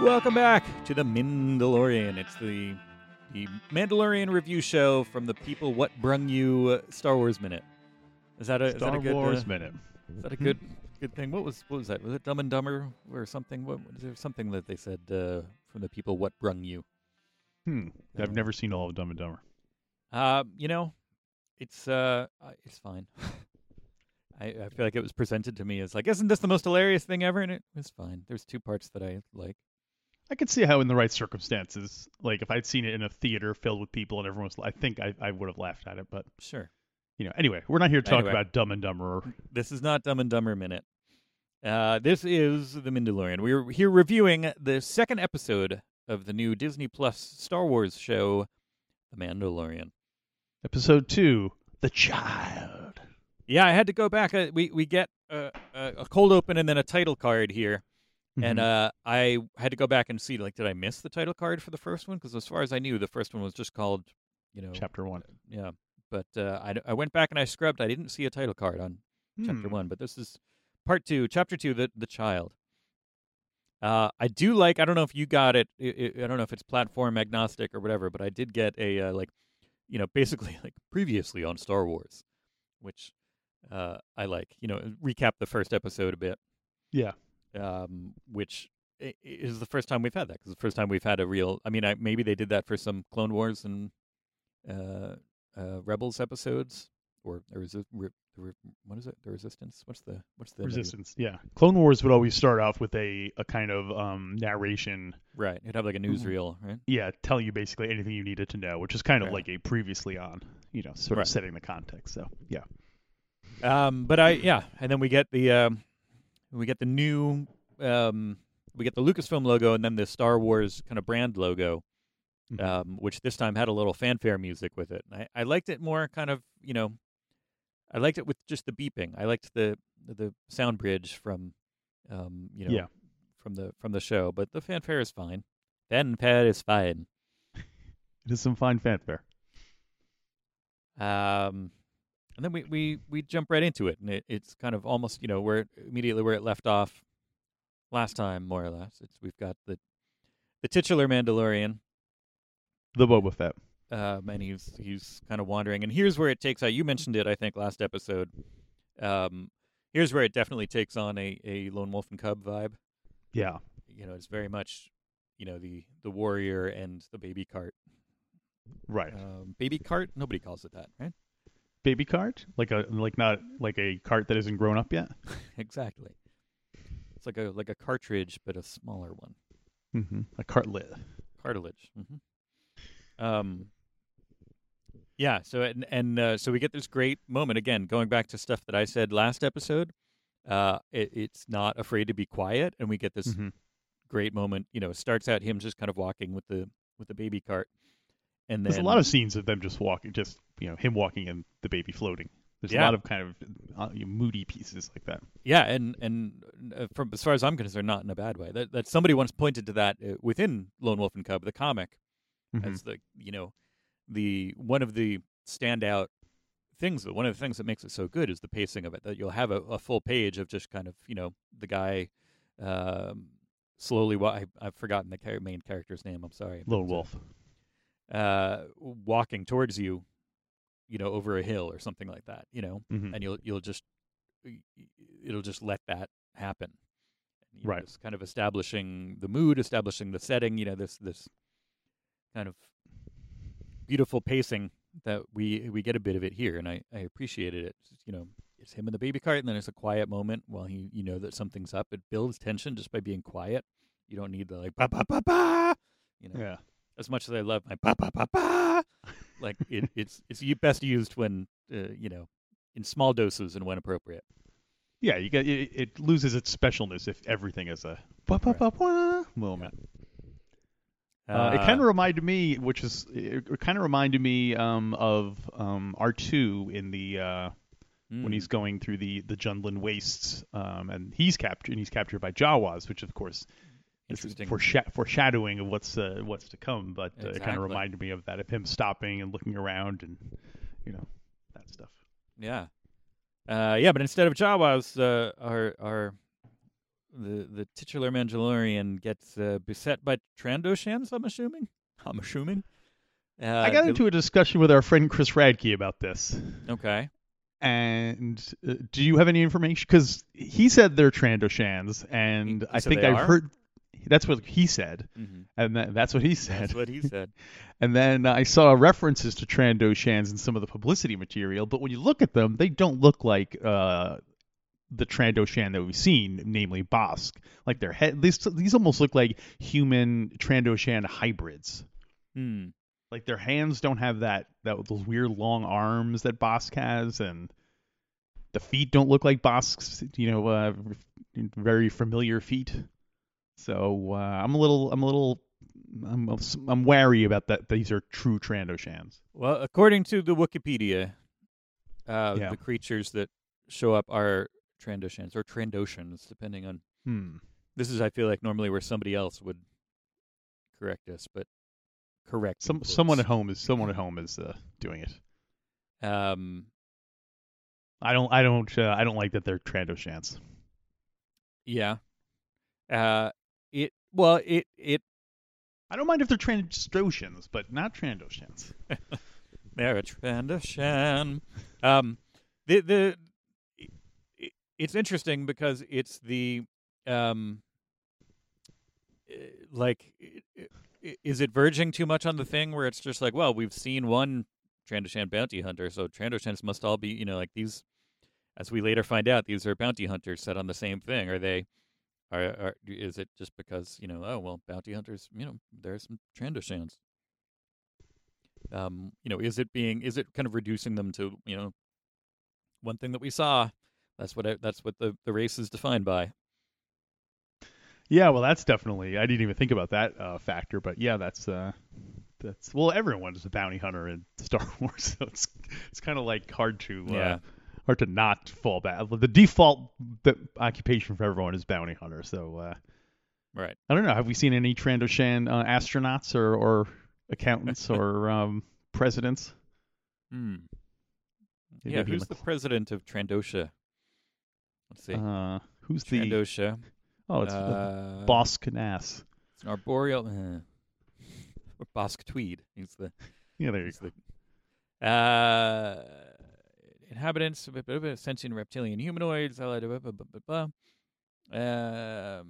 Welcome back to the Mandalorian. It's the the Mandalorian review show from the people what brung you uh, Star Wars minute. Is that a is that Star a good Wars uh, minute. is that a good good thing? What was what was that? Was it Dumb and Dumber or something? What was there something that they said uh, from the people what brung you? Hmm. I've Uh, never seen all of Dumb and Dumber. Uh, you know, it's uh, uh, it's fine. I, I feel like it was presented to me as like, isn't this the most hilarious thing ever? And it was fine. There's two parts that I like. I could see how, in the right circumstances, like if I'd seen it in a theater filled with people and everyone was, I think I, I would have laughed at it. But Sure. you know, anyway, we're not here to talk Anyway. about Dumb and Dumber. This is not Dumb and Dumber Minute. Uh, this is The Mandalorian. We're here reviewing the second episode of the new Disney Plus Star Wars show, The Mandalorian. Episode two, The Child. Yeah, I had to go back. Uh, we we get uh, a, a cold open and then a title card here, and Mhm. uh, I had to go back and see like, did I miss the title card for the first one? Because as far as I knew, the first one was just called, you know, chapter one. yeah. But uh, I, I went back and I scrubbed. I didn't see a title card on chapter Hmm. one, but this is part two, chapter two, the the child. Uh, I do like. I don't know if you got it. I, I I don't know if it's platform agnostic or whatever, but I did get a uh, like, you know, basically like previously on Star Wars, which uh, I like. You know, recap the first episode a bit, Yeah. Um, which is the first time we've had that because the first time we've had a real. I mean, I, maybe they did that for some Clone Wars and uh, uh, Rebels episodes, or there was a re, re, what is it? The Resistance. What's the what's the name? Resistance. Yeah. Clone Wars would always start off with a, a kind of um, narration. Right. It'd have like a Mm-hmm. newsreel, right? Yeah, telling you basically anything you needed to know, which is kind of Right. like a previously on, you know, sort Right. of setting the context. So, yeah. Um, but I yeah, and then we get the um, we get the new um, we get the Lucasfilm logo and then the Star Wars kind of brand logo, Mhm. um, which this time had a little fanfare music with it. I, I liked it more kind of you know, I liked it with just the beeping. I liked the the sound bridge from, um, you know, Yeah. from the from the show. But the fanfare is fine. Fanfare is fine. It is some fine fanfare. Um, and then we, we, we jump right into it, and it, it's kind of almost you know where it, immediately where it left off last time, more or less. It's we've got the the titular Mandalorian, The Boba Fett. um, and he's he's kind of wandering, and here's where it takes out. You mentioned it, I think, last episode. Um, here's where it definitely takes on a, a lone wolf and cub vibe. Yeah. You know, it's very much you know the the warrior and the baby cart. Right. Um, baby cart, nobody calls it that, right? Baby cart like a like not like a cart that isn't grown up yet exactly. It's like a like a cartridge, but a smaller one. mm-hmm. a cartlet Cartilage. Mm-hmm. Um. Yeah. So and and uh, so we get this great moment again, going back to stuff that I said last episode. Uh, it, it's not afraid to be quiet, and we get this mm-hmm. great moment. You know, it starts out him just kind of walking with the with the baby cart, and then there's a lot of scenes of them just walking just you know him walking and the baby floating there's Yeah. a lot of kind of uh, moody pieces like that Yeah, and and uh, from as far as I'm concerned, not in a bad way. That that somebody once pointed to that uh, within Lone Wolf and Cub, the comic, Mhm. as the you know the one of the standout things. but One of the things that makes it so good is the pacing of it. That you'll have a, a full page of just kind of you know the guy um, slowly. Wa- I, I've forgotten the main character's name. I'm sorry. lone wolf Uh, walking towards you, you know, over a hill or something like that. You know, Mhm. and you'll you'll just it'll just let that happen. You know, Right. It's kind of establishing the mood, establishing the setting. You know, this this kind of beautiful pacing that we we get a bit of it here, and I I appreciated it. It's, you know, it's him in the baby cart, and then there's a quiet moment while he you know that something's up. It builds tension just by being quiet. You don't need the like ba ba ba ba. You know, yeah as much as I love my ba ba ba ba, like it, it's it's best used when uh, you know in small doses and when appropriate. yeah you get it, it loses its specialness if everything is a ba ba ba ba moment Uh, it kind of reminded me, which is it, kind of reminded me um, of um, R2 in the uh, Hmm. when he's going through the the Jundland wastes, um, and he's captured and he's captured by Jawas, which of course Interesting. foresha- foreshadowing of what's uh, what's to come. But uh, it kind of reminded me of that of him stopping and looking around and you know that stuff. Yeah. Uh, yeah, but instead of Jawas, uh, our our the the titular Mandalorian gets uh, beset by Trandoshans. I'm assuming. I'm assuming. Uh, I got into a discussion with our friend Chris Radke about this. Okay. And uh, do you have any information? Because he said they're Trandoshans, and He I think I've are? heard that's what he said, hmm and that, that's what he said. That's what he said. And then I saw references to Trandoshans in some of the publicity material, but when you look at them, they don't look like uh, the Trandoshan that we've seen, namely Bossk. Like their head, these these almost look like human Trandoshan hybrids. Hmm. Like their hands don't have that that those weird long arms that Bossk has, and the feet don't look like Bossk's, you know, uh, very familiar feet. So uh, I'm a little, I'm a little, I'm, I'm wary about that. These are true Trandoshans. Well, according to the Wikipedia, uh, Yeah. the creatures that show up are Trandoshans or Trandoshans, depending on. Hmm. This is, I feel like, normally where somebody else would correct us, but correct. Some quotes. someone at home is someone at home is uh, doing it. Um, I don't, I don't, uh, I don't like that they're Trandoshans. yeah. Uh, it well, it it I don't mind if they're Trandoshans, but not Trandoshans. They're a Trandoshan. Um, the the it's interesting because it's the um, eh, like, i- i- is it verging too much on the thing where it's just like, well, we've seen one Trandoshan bounty hunter, so Trandoshans must all be, you know, like these. As we later find out, these are bounty hunters set on the same thing. Are they? Are, are is it just because you know? Oh well, bounty hunters. You know, there are some Trandoshans um, you know, is it being is it kind of reducing them to you know one thing that we saw? That's what I, that's what the the race is defined by. Yeah, well, that's definitely. I didn't even think about that uh, factor, but yeah, that's uh, that's well, everyone is a bounty hunter in Star Wars, so it's it's kind of like hard to uh, Yeah. Hard to not fall back. The default the occupation for everyone is bounty hunter. So uh, Right. I don't know. Have we seen any Trandoshan uh, astronauts or or accountants or um, presidents? Hmm. Yeah. Who's the president of Trandosha? Let's see. Uh, who's the? Trandosha. Oh, it's uh, Boss Canas. It's an arboreal. Uh, or Bossk Tweed. He's the Yeah, there you He's go. the uh, inhabitants, sentient reptilian humanoids. blah, blah, blah, blah, blah, blah. Um,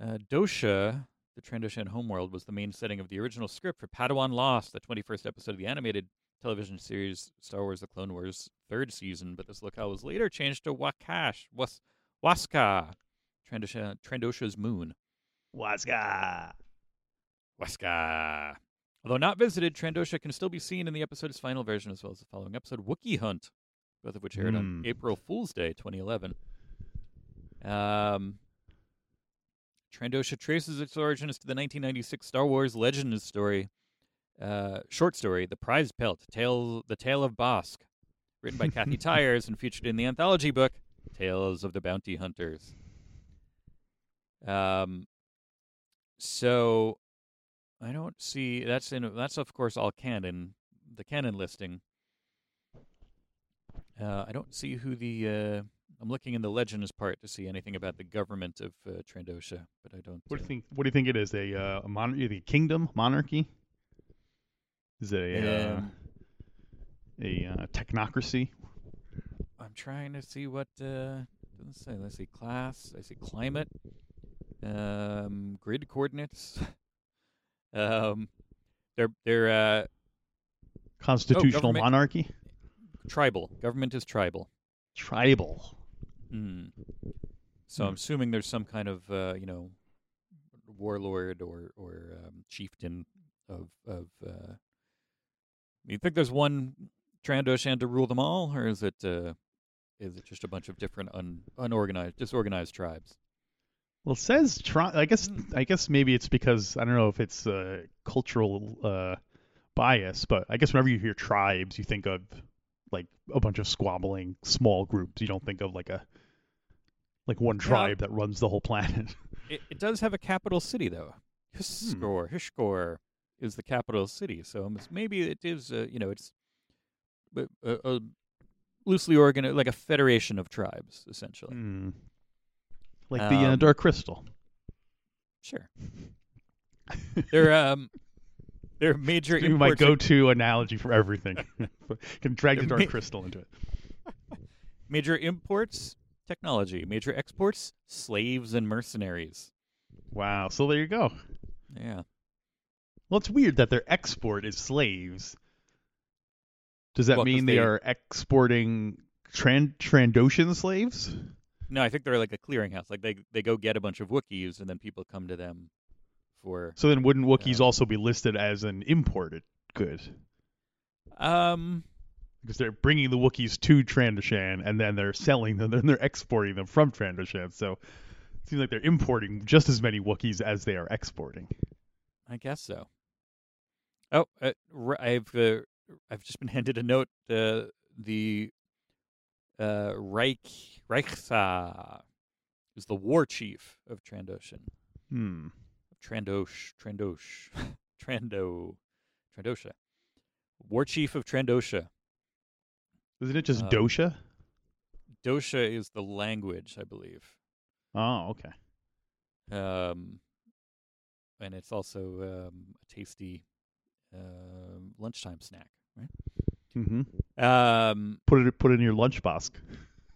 uh, Dosha, the Trandoshan homeworld, was the main setting of the original script for Padawan Lost, the 21st episode of the animated television series Star Wars: The Clone Wars third season. But this locale was later changed to Wakash, Was Wasskah, Trandosha, Trandosha's moon. Wasskah. Weska. Although not visited, Trandosha can still be seen in the episode's final version as well as the following episode, Wookiee Hunt, both of which aired on Hmm. April Fool's Day 2011. Um, Trandosha traces its origins to the 1996 Star Wars Legends story, uh, short story, The Prize Pelt, Tale, The Tale of Bossk, written by Kathy Tyers and featured in the anthology book, Tales of the Bounty Hunters. Um, so I don't see that's in that's of course all canon, the canon listing. Uh, I don't see who the uh, I'm looking in the legends part to see anything about the government of uh, Trandosha, but I don't. What do you uh, think? What do you think it is? A uh, a monarchy? A kingdom? Monarchy? Is it a uh, Um, a uh, technocracy? I'm trying to see what uh, doesn't say. Let's see class. I see climate, um, grid coordinates. um, they're they're uh, Constitutional government- monarchy? tribal. Government is tribal. Tribal. Mm. So Hmm. I'm assuming there's some kind of uh, you know warlord or or um, chieftain of of. Uh, you think there's one Trandoshan to rule them all, or is it uh, is it just a bunch of different un, unorganized, disorganized tribes? Well, it says I guess Hmm. I guess maybe it's because I don't know if it's uh, cultural uh, bias, but I guess whenever you hear tribes, you think of like a bunch of squabbling small groups. You don't think of like a like one tribe that runs the whole planet. It, it does have a capital city though. Hishkor, Hishkor is the capital city, so maybe it is. Uh, you know, it's but, uh, uh, loosely organized, like a federation of tribes, essentially. Hmm. Like the uh, Um, Dark Crystal. Sure. They're um, they're major It's my go-to analogy for everything. Can drag the Dark ma- Crystal into it. major imports, technology. Major exports, slaves and mercenaries. Wow. So there you go. Yeah. Well, it's weird that their export is slaves. Does that Well, mean they, they- are exporting Tran- Trandoshan slaves? No, I think they're like a clearinghouse. Like they they go get a bunch of Wookiees, and then people come to them for So then, wouldn't Wookiees Yeah. also be listed as an imported good? um. Because they're bringing the Wookiees to Trandoshan, and then they're selling them, then they're exporting them from Trandoshan. So it seems like they're importing just as many Wookiees as they are exporting. I guess so. Oh, uh, I've uh, I've just been handed a note. Uh, the uh, Reich Reichsa is the war chief of Trandoshan. Hmm. Trandosh, Trandosh, Trando, Trandosha. War chief of Trandosha. Isn't it just Um, Dosha? Dosha is the language, I believe. Oh, okay. Um, and it's also um, a tasty um lunchtime snack, right? Mm-hmm. Um, Put it put it in your lunchbox.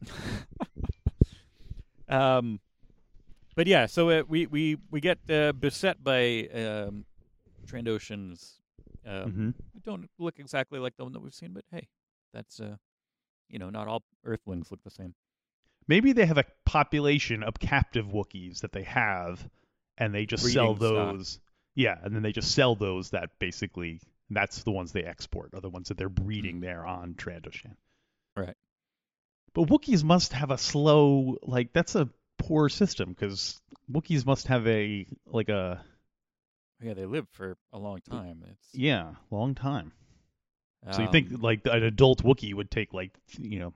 um, but yeah, so uh, we we we get uh, beset by um, Trandoshans. Um, mm-hmm. who don't look exactly like the one that we've seen, but hey, that's uh, you know, not all Earthlings look the same. Maybe they have a population of captive Wookiees that they have, and they just sell Breeding stock. those. Yeah, and then they just sell those that basically that's the ones they export, are the ones that they're breeding Mm. there on Trandoshan. Right. But Wookiees must have a slow, like that's a poor system because Wookiees must have a like a Yeah, they live for a long time. It's yeah long time. So you um, think like an adult Wookiee would take like you know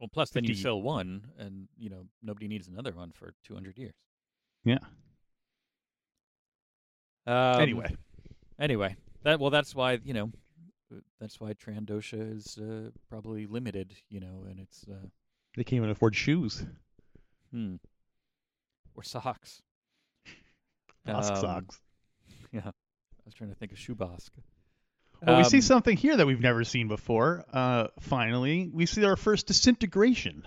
well, plus then you sell one, and you know nobody needs another one for two hundred years. yeah. Um, anyway, anyway, that well, that's why you know, that's why Trandosha is uh, probably limited. You know, and it's uh, they can't even afford shoes. hmm, or socks. Bossk Um, socks. Yeah, I was trying to think of Shubask. Well, we see Um, something here that we've never seen before. Uh, finally, we see our first disintegration.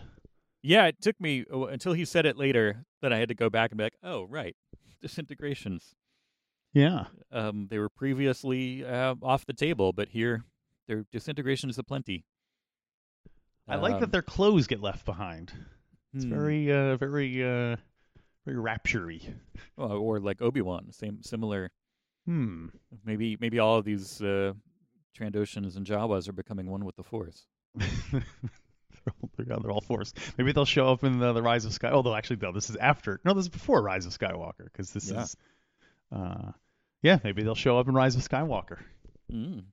Yeah, it took me uh, until he said it later that I had to go back and be like, oh right, disintegrations. Yeah. Um, they were previously uh, off the table, but here, their disintegrations aplenty. I like Um, that their clothes get left behind. It's hmm. very, uh, very, uh, very rapturey. Well, or like Obi Wan, same similar. Hmm. Maybe maybe all of these uh, Trandoshans and Jawas are becoming one with the Force. they're, all, they're, they're all forced. Maybe they'll show up in the, the Rise of Sky. Although actually, no, this is after. No, this is before Rise of Skywalker because this Yeah. is. Uh, yeah, maybe they'll show up in Rise of Skywalker. Mm.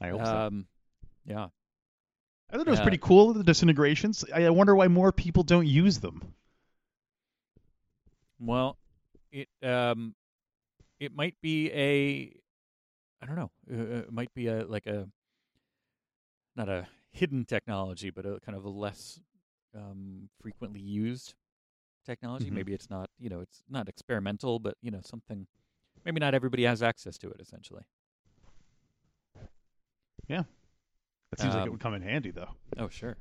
I hope so. Um, yeah. I thought it was uh, pretty cool the disintegrations. I wonder why more people don't use them. Well, it um, it might be a, I don't know, uh, it might be a like a, not a hidden technology, but a kind of a less um, frequently used technology. Mhm. Maybe it's not, you know, it's not experimental, but you know, something. Maybe not everybody has access to it. Essentially. Yeah, that seems like it Um, would come in handy though. Oh, sure.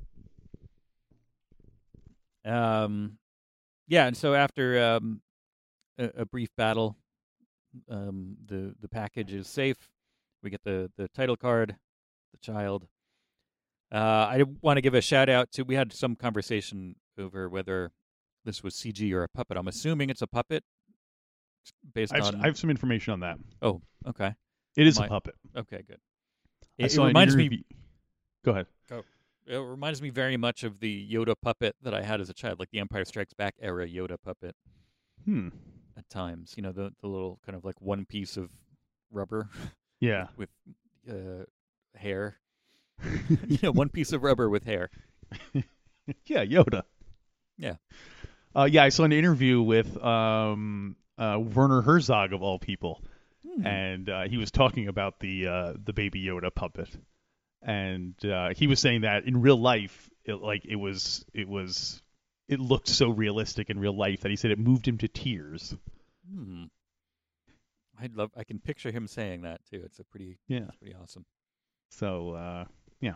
Um, yeah, and so after um, a, a brief battle, um, the the package is safe. We get the the title card, the child. Uh, I want to give a shout out to. We had some conversation over whether this was CG or a puppet. I'm assuming it's a puppet, based I have, on. I have some information on that. oh, okay, It is My- a puppet. okay, good. It, it reminds me Go ahead. Go. It reminds me very much of the Yoda puppet that I had as a child, like the Empire Strikes Back era Yoda puppet Hmm. at times. You know, the the little kind of like one piece of rubber Yeah. with uh, hair. you know, one piece of rubber with hair. yeah, Yoda. Yeah. Uh, yeah, I saw an interview with um, uh, Werner Herzog of all people, Hmm. and uh, he was talking about the uh, the Baby Yoda puppet, and uh, he was saying that in real life, it, like it was it was it looked so realistic in real life that he said it moved him to tears. Hmm. I'd love. I can picture him saying that too. It's a pretty. Yeah. Pretty awesome. So uh, yeah.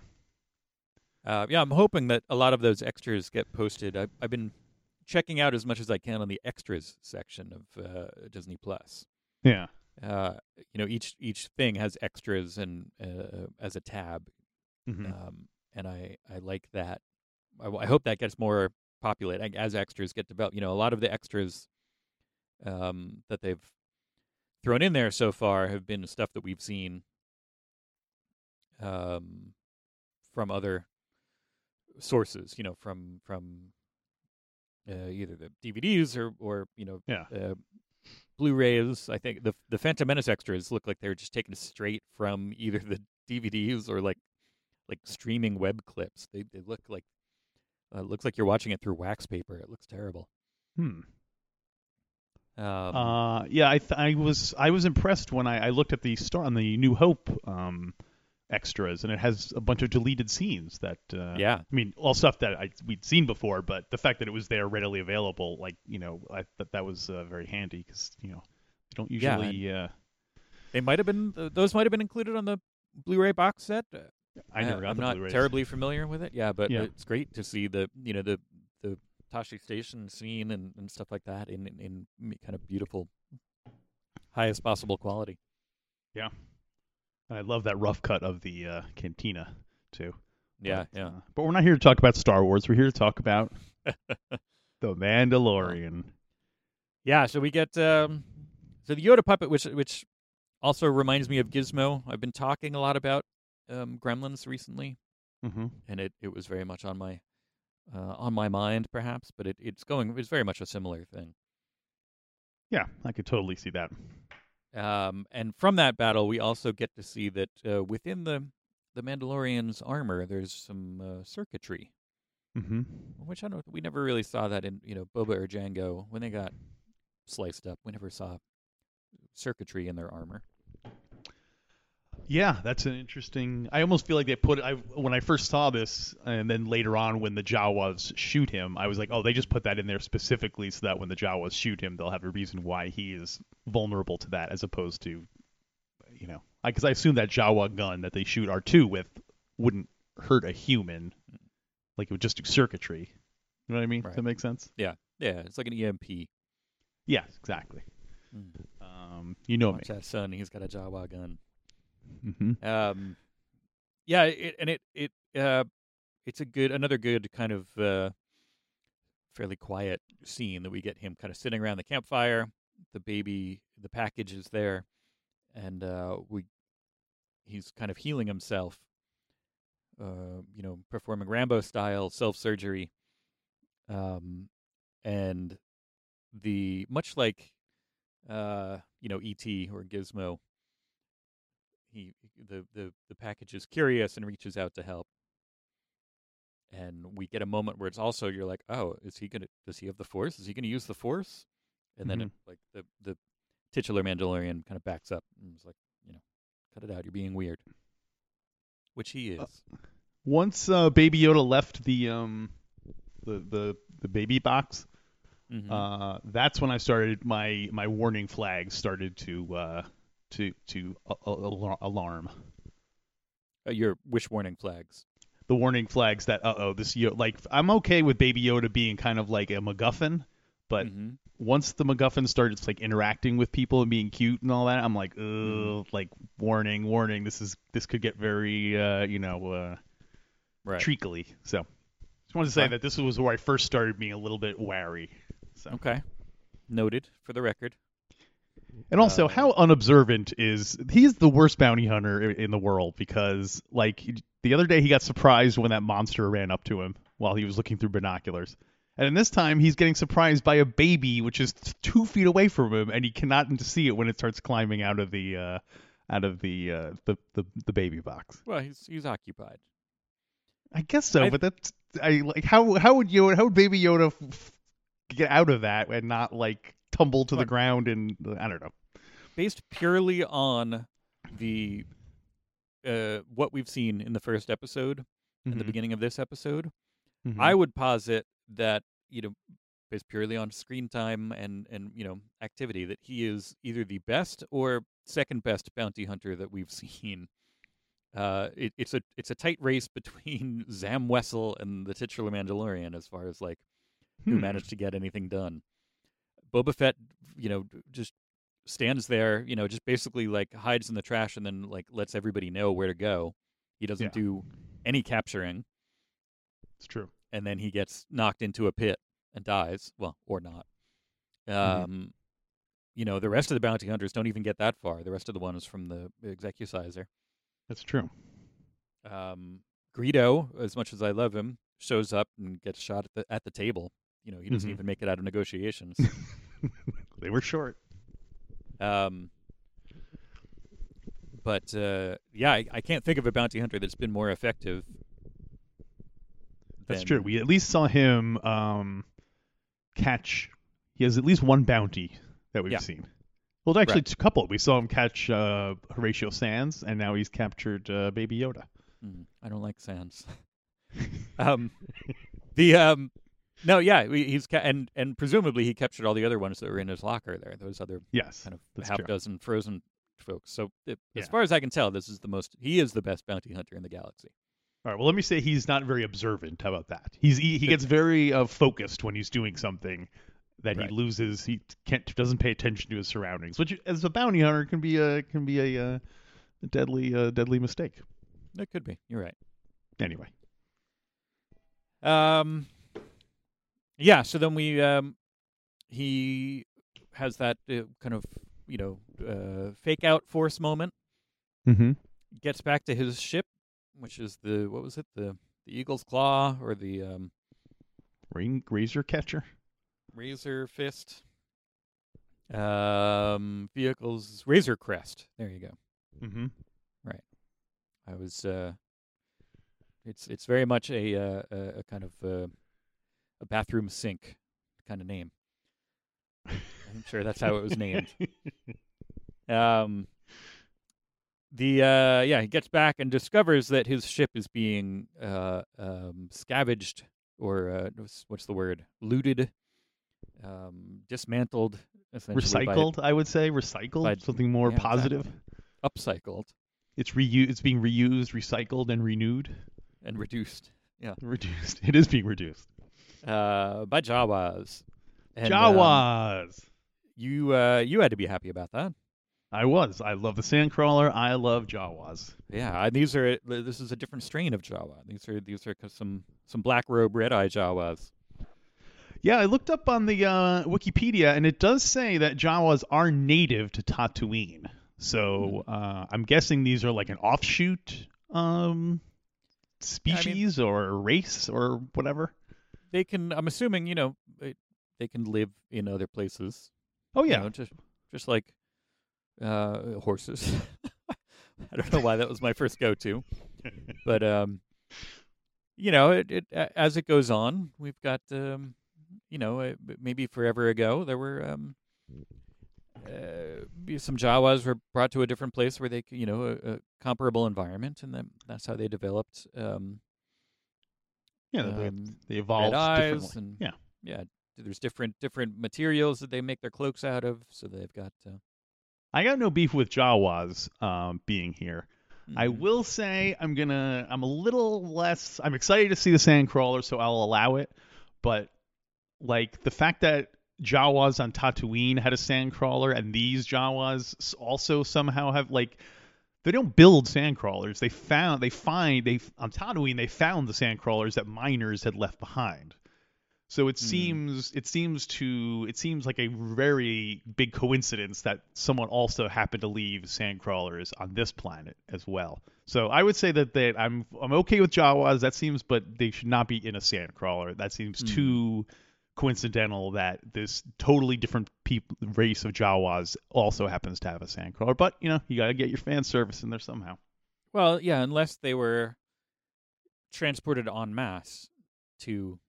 Uh, yeah, I'm hoping that a lot of those extras get posted. I've, I've been checking out as much as I can on the extras section of uh, Disney Plus. yeah, Uh, you know, each each thing has extras and uh, as a tab, Mhm. um, and I I like that. I, I hope that gets more popular as extras get developed. You know, a lot of the extras um, that they've thrown in there so far have been stuff that we've seen um, from other sources. You know, from from uh, either the DVDs or or you know yeah. uh, Blu-rays. I think the the Phantom Menace extras look like they're just taken straight from either the DVDs or like like streaming web clips. They they look like uh, it looks like you're watching it through wax paper. It looks terrible. Hmm. Um, Uh, yeah, I th- I was I was impressed when I, I looked at the star on the New Hope um, extras, and it has a bunch of deleted scenes that. Uh, yeah, I mean, all stuff that I we'd seen before, but the fact that it was there readily available, like you know, I thought that was uh, very handy because you know, they don't Yeah, usually. uh, they might have been those might have been included on the Blu-ray box set. Uh, I never got I'm the not Blu-rays. terribly familiar with it. Yeah, but Yeah. it's great to see the you know the the Tosche Station scene and, and stuff like that in, in in kind of beautiful, highest possible quality. And I love that rough cut of the uh, cantina too. Yeah, But, yeah. uh, but we're not here to talk about Star Wars. We're here to talk about the Mandalorian. Yeah, so we get um, so the Yoda puppet, which which also reminds me of Gizmo. I've been talking a lot about um, Gremlins recently, Mm-hmm. and it, it was very much on my uh, on my mind, perhaps. But it, it's going. It's very much a similar thing. Yeah, I could totally see that. Um, and from that battle, we also get to see that uh, within the the Mandalorian's armor, there's some uh, circuitry, Mm-hmm. which I don't. We never really saw that in you know Boba or Jango when they got sliced up. We never saw circuitry in their armor. Yeah, that's an interesting. I almost feel like they put. I when I first saw this, and then later on when the Jawas shoot him, I was like, oh, they just put that in there specifically so that when the Jawas shoot him, they'll have a reason why he is vulnerable to that, as opposed to, you know, because I, assume that Jawa gun that they shoot R2 with wouldn't hurt a human, like it would just do circuitry. You know what I mean? Does Right. that make sense? Yeah, yeah, it's like an EMP. Yes, exactly. Mm. Um, you know me. Watch that son. He's got a Jawa gun. Mm-hmm. Um, yeah, it, and it it uh, it's a good another good kind of uh, fairly quiet scene that we get him kind of sitting around the campfire. The baby, the package is there, and uh, we he's kind of healing himself. Uh, you know, performing Rambo style self surgery, um, and the much like uh, you know E.T. or Gizmo he the the the package is curious and reaches out to help. And we get a moment where it's also you're like oh is he gonna does he have the force? Is he gonna use the force? And then it, like the the titular mandalorian kind of backs up and is like you know cut it out you're being weird. Which he is. Once uh, Baby Yoda left the um the the the baby box, Mhm. uh, that's when I started my my warning flags started to uh to to a- alar- alarm. Uh, your wish warning flags The warning flags that uh oh this Yo- like I'm okay with Baby Yoda being kind of like a MacGuffin, but Mhm. once the MacGuffin started like interacting with people and being cute and all that, I'm like, ugh, Mhm. like warning, warning. This is this could get very uh you know uh right treacly. So just wanted to say that this was where I first started being a little bit wary. So okay noted for the record and also how unobservant is he's the worst bounty hunter in the world because like the other day he got surprised when that monster ran up to him while he was looking through binoculars. And then this time he's getting surprised by a baby which is two feet away from him and he cannot see it when it starts climbing out of the uh out of the uh the, the, the baby box. well he's he's occupied I guess so, I- but that's I like how how would Yoda how would Baby Yoda f- get out of that and not like tumble to the ground and I don't know. based purely on the uh, what we've seen in the first episode and the Mhm. beginning of this episode, Mhm. I would posit that you know, based purely on screen time and and you know activity, that he is either the best or second best bounty hunter that we've seen. Uh, it, it's a it's a tight race between Zam Wesell and the titular Mandalorian as far as like who Hmm. managed to get anything done. Boba Fett, you know, just stands there, you know, just basically like hides in the trash and then like lets everybody know where to go. He doesn't Yeah. do any capturing, It's true. and then he gets knocked into a pit and dies. Well, or not. Um, you know, the rest of the bounty hunters don't even get that far. The rest of the ones from the execucizer. That's true. Um, Greedo, as much as I love him, shows up and gets shot at the at the table. You know, he doesn't Mhm. even make it out of negotiations. they were short. Um, but uh, yeah, I, I can't think of a bounty hunter that's been more effective. That's than- true. We at least saw him um, catch. He has at least one bounty that we've Yeah. seen. Well, actually, Right. it's a couple. We saw him catch uh, Horatio Sands, and now he's captured uh, Baby Yoda. Mm, I don't like Sands. um, the um, no, yeah, he's ca- and and presumably he captured all the other ones that were in his locker there. Those other Yes, kind of half true. dozen frozen folks. So it, as Yeah. far as I can tell, this is the most. He is the best bounty hunter in the galaxy. All right. Well, let me say he's not very observant. How about that? He's he, he gets very uh, focused when he's doing something that Right. he loses. He can't doesn't pay attention to his surroundings, which as a bounty hunter can be a can be a, uh, a deadly uh, deadly mistake. That could be. You're right. Anyway, Um, yeah. So then we um, he has that uh, kind of you know uh, fake out force moment. mm-hmm. Gets back to his ship, which is the what was it the the Eagle's Claw or the um, Ring, razor catcher. Razor Fist. Um, vehicles Razor Crest. There you go. Mm-hmm. Right. I was. Uh, it's it's very much a uh, a, a kind of uh, a bathroom sink kind of name. I'm sure that's how it was named. Um, the uh, yeah, he gets back and discovers that his ship is being uh, um, scavenged or uh, what's- the word? Looted, um, dismantled, essentially by- recycled. I would say recycled. by- something more yeah, positive. upcycled, It's reu- It's being reused, recycled, and renewed. and reduced Yeah, Reduced. It is being reduced. Uh, by Jawas. And, um, Jawas. you uh, you had to be happy about that. I was. I love the Sandcrawler. I love Jawas. Yeah, these are this is a different strain of Jawa. These are these are some some black robe red eye Jawas. Yeah, I looked up on the uh, Wikipedia, and it does say that Jawas are native to Tatooine. So uh, I'm guessing these are like an offshoot um, species or race or whatever. They can. I'm assuming you know they, they can live in other places. Oh you yeah, know, just just like uh, horses. I don't know why that was my first go to, but um, you know, it, it as it goes on, we've got um, you know, maybe forever ago there were um, uh, some Jawas were brought to a different place where they, you know, a, a comparable environment, and then that's how they developed um, yeah. they, um, they evolved eyes and Yeah. yeah. There's different different materials that they make their cloaks out of, so they've got. Uh, I got no beef with Jawas um, being here. I mhm. will say I'm gonna. I'm a little less. I'm excited to see the Sandcrawler, so I'll allow it. But like the fact that Jawas on Tatooine had a Sandcrawler, and these Jawas also somehow have like they don't build Sandcrawlers. They found they find they on Tatooine they found the sand crawlers that miners had left behind. So it Hmm. seems it seems to it seems like a very big coincidence that someone also happened to leave sand crawlers on this planet as well. So I would say that that I'm I'm okay with Jawas. That seems, but they should not be in a sand crawler. That seems Hmm. too coincidental that this totally different peop race of Jawas also happens to have a sandcrawler. But you know you got to get your fan service in there somehow. Well, yeah, unless they were transported en masse to,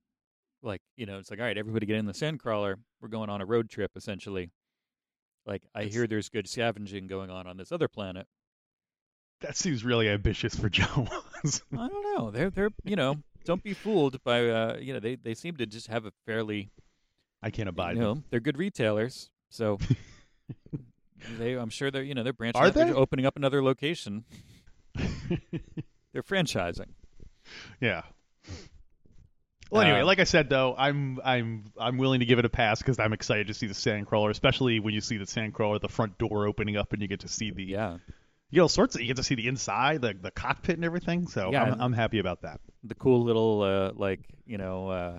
like, you know, it's like, all right, everybody get in the sandcrawler. We're going on a road trip, essentially. Like, I It's- hear there's good scavenging going on on this other planet. That seems really ambitious for Jawas. I don't know. They're they're you know don't be fooled by uh you know they they seem to just have a fairly I can't abide you them. they're good retailers so they I'm sure they're you know they're branching Are out, they're opening up another location they're franchising Yeah. Well, anyway, Um, like I said though, I'm I'm I'm willing to give it a pass because I'm excited to see the Sandcrawler, especially when you see the Sandcrawler, the front door opening up, and you get to see the yeah you get all sorts of you get to see the inside, the the cockpit and everything. So Yeah, I'm I'm happy about that. The cool little uh like you know uh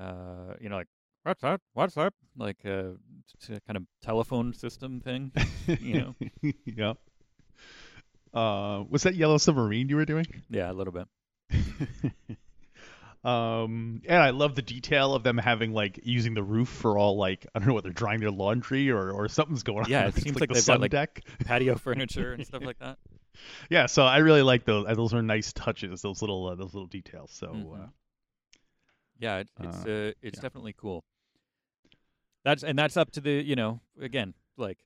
uh you know like what's that what's that like uh kind of telephone system thing you know yeah. Uh, was that Yellow Submarine you were doing? yeah a little bit um, and I love the detail of them having like using the roof for all like I don't know what they're drying their laundry or or something's going on. Yeah, it seems like, like the they've got, sun like- deck. patio furniture and stuff like that Yeah, so I really like those. uh, Those are nice touches. Those little uh, those little details. So Mhm. uh, Yeah, it, it's Uh, uh, it's yeah. definitely cool. That's and that's up to the you know again like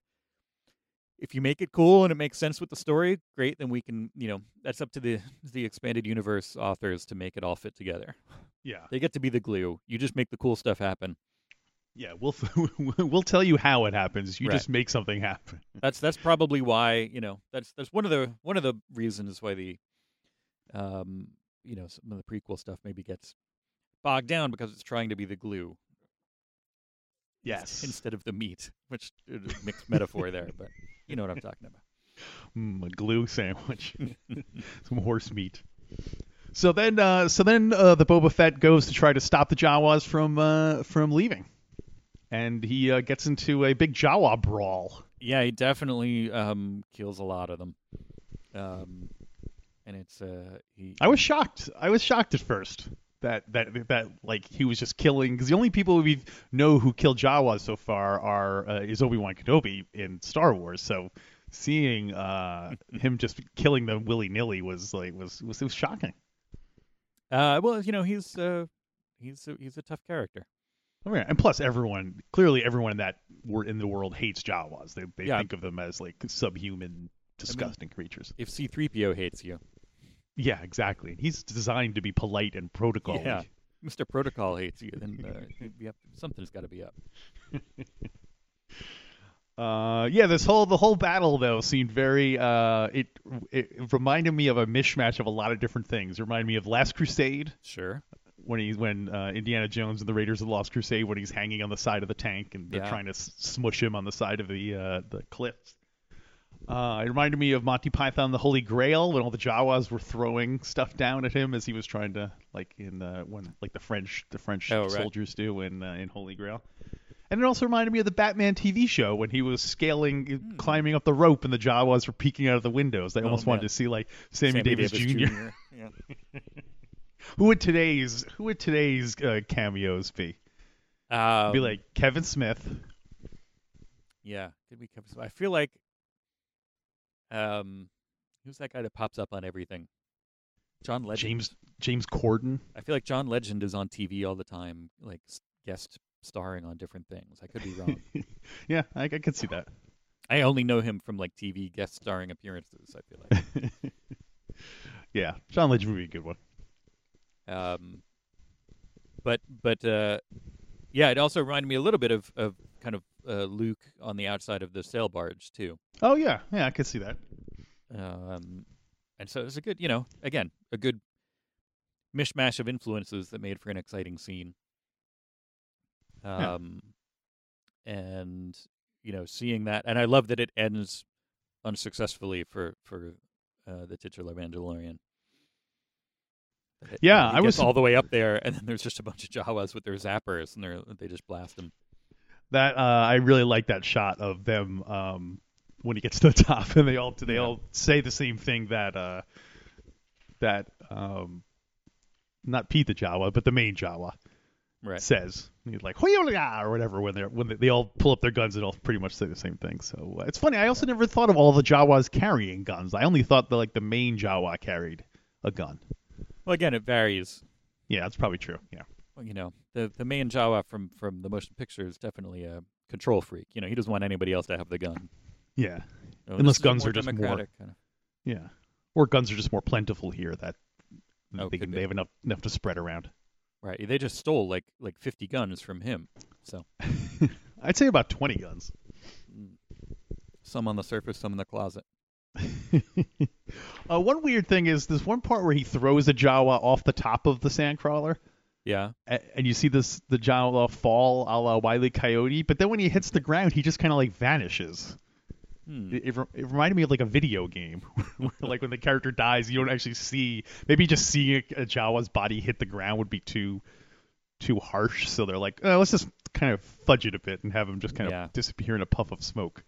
if you make it cool and it makes sense with the story, great. Then we can you know that's up to the the expanded universe authors to make it all fit together. yeah, They get to be the glue. You just make the cool stuff happen. Yeah. We'll we'll tell you how it happens. You Right. just make something happen. That's that's probably why you know that's that's one of the one of the reasons why the um you know some of the prequel stuff maybe gets bogged down because it's trying to be the glue Yes, instead of the meat, which is a mixed metaphor there, but you know what I'm talking about. mm, a glue sandwich, some horse meat. So then, uh, so then uh, the Boba Fett goes to try to stop the Jawas from uh, from leaving, and he uh, gets into a big Jawa brawl. Yeah, he definitely um, kills a lot of them, um, and it's uh, he. I was shocked. I was shocked at first that that that like he was just killing because the only people we know who killed Jawas so far are uh, is Obi Wan Kenobi in Star Wars. So seeing uh, him just killing them willy nilly was like was was it was shocking. Uh, well, you know he's uh, he's a, he's a tough character. And plus, everyone clearly everyone in that wor- in the world hates Jawas. They they Yeah. think of them as like subhuman, disgusting creatures. If C-3PO hates you, Yeah, exactly. He's designed to be polite and protocol. Yeah. Mr. Protocol hates you, then uh, yep, something's got to be up. Uh, yeah, this whole the whole battle though seemed very uh, it, it reminded me of a mishmash of a lot of different things. It reminded me of Last Crusade Sure. When he when uh, Indiana Jones and the Raiders of the Lost Crusade when he's hanging on the side of the tank and they're Yeah. trying to s- smush him on the side of the uh, the cliffs. Uh, it reminded me of Monty Python the Holy Grail when all the Jawas were throwing stuff down at him as he was trying to like in uh, when like the French the French Oh, right. soldiers do in uh, in Holy Grail. And it also reminded me of the Batman TV show when he was scaling, climbing up the rope, and the Jawas were peeking out of the windows. I. Oh, almost wanted to see like Sammy, Davis, Jr. Yeah. Who would today's Who would today's uh, cameos be? Um, be like Kevin Smith. yeah, could be Kevin Smith. I feel like, um, who's that guy that pops up on everything? John Legend. James James Corden. I feel like John Legend is on TV all the time, like guest starring on different things. I could be wrong. Yeah, I, I could see that. I only know him from like TV guest starring appearances. I feel like. yeah, John Legend would be a good one. Um, but but uh, yeah, it also reminded me a little bit of of kind of uh, Luke on the outside of the sail barge too. Oh yeah, yeah, I could see that. Um, and so it's a good, you know, again, a good mishmash of influences that made for an exciting scene. Yeah. Um, and you know, seeing that, and I love that it ends unsuccessfully for for uh, the titular Mandalorian. Yeah, I was- all the way up there, and then there's just a bunch of Jawas with their zappers, and they they just blast him. That uh, I really like that shot of them um, when he gets to the top, and they all they Yeah. all say the same thing that uh, that um, not Pete the Jawa, but the main Jawa Right. says. He's like "Hoyolia" or whatever when they're when they, they all pull up their guns and all pretty much say the same thing. So uh, it's funny. I also never thought of all the Jawas carrying guns. I only thought that like the main Jawa carried a gun. Well, again, it varies. Yeah, that's probably true. Yeah. Well, you know, the the main Jawa from from the motion picture is definitely a control freak. You know, he doesn't want anybody else to have the gun. Yeah. No, Unless this is a guns are just more- kind of- Yeah. Or guns are just more plentiful here that Oh, they, can, they have enough enough to spread around. Right. They just stole like like 50 guns from him. So I'd say about 20 guns. mm, some on the surface, some in the closet. uh, one weird thing is this one part where he throws a Jawa off the top of the sandcrawler, Yeah. a- and you see this the Jawa fall a la Wile. Coyote, but then when he hits the ground, he just kind of like vanishes. Hmm. It, it, re- it reminded me of like a video game, where, like when the character dies, you don't actually see. Maybe just seeing a, a Jawa's body hit the ground would be too too harsh, so they're like, oh, let's just kind of fudge it a bit and have him just kind Yeah. of disappear in a puff of smoke.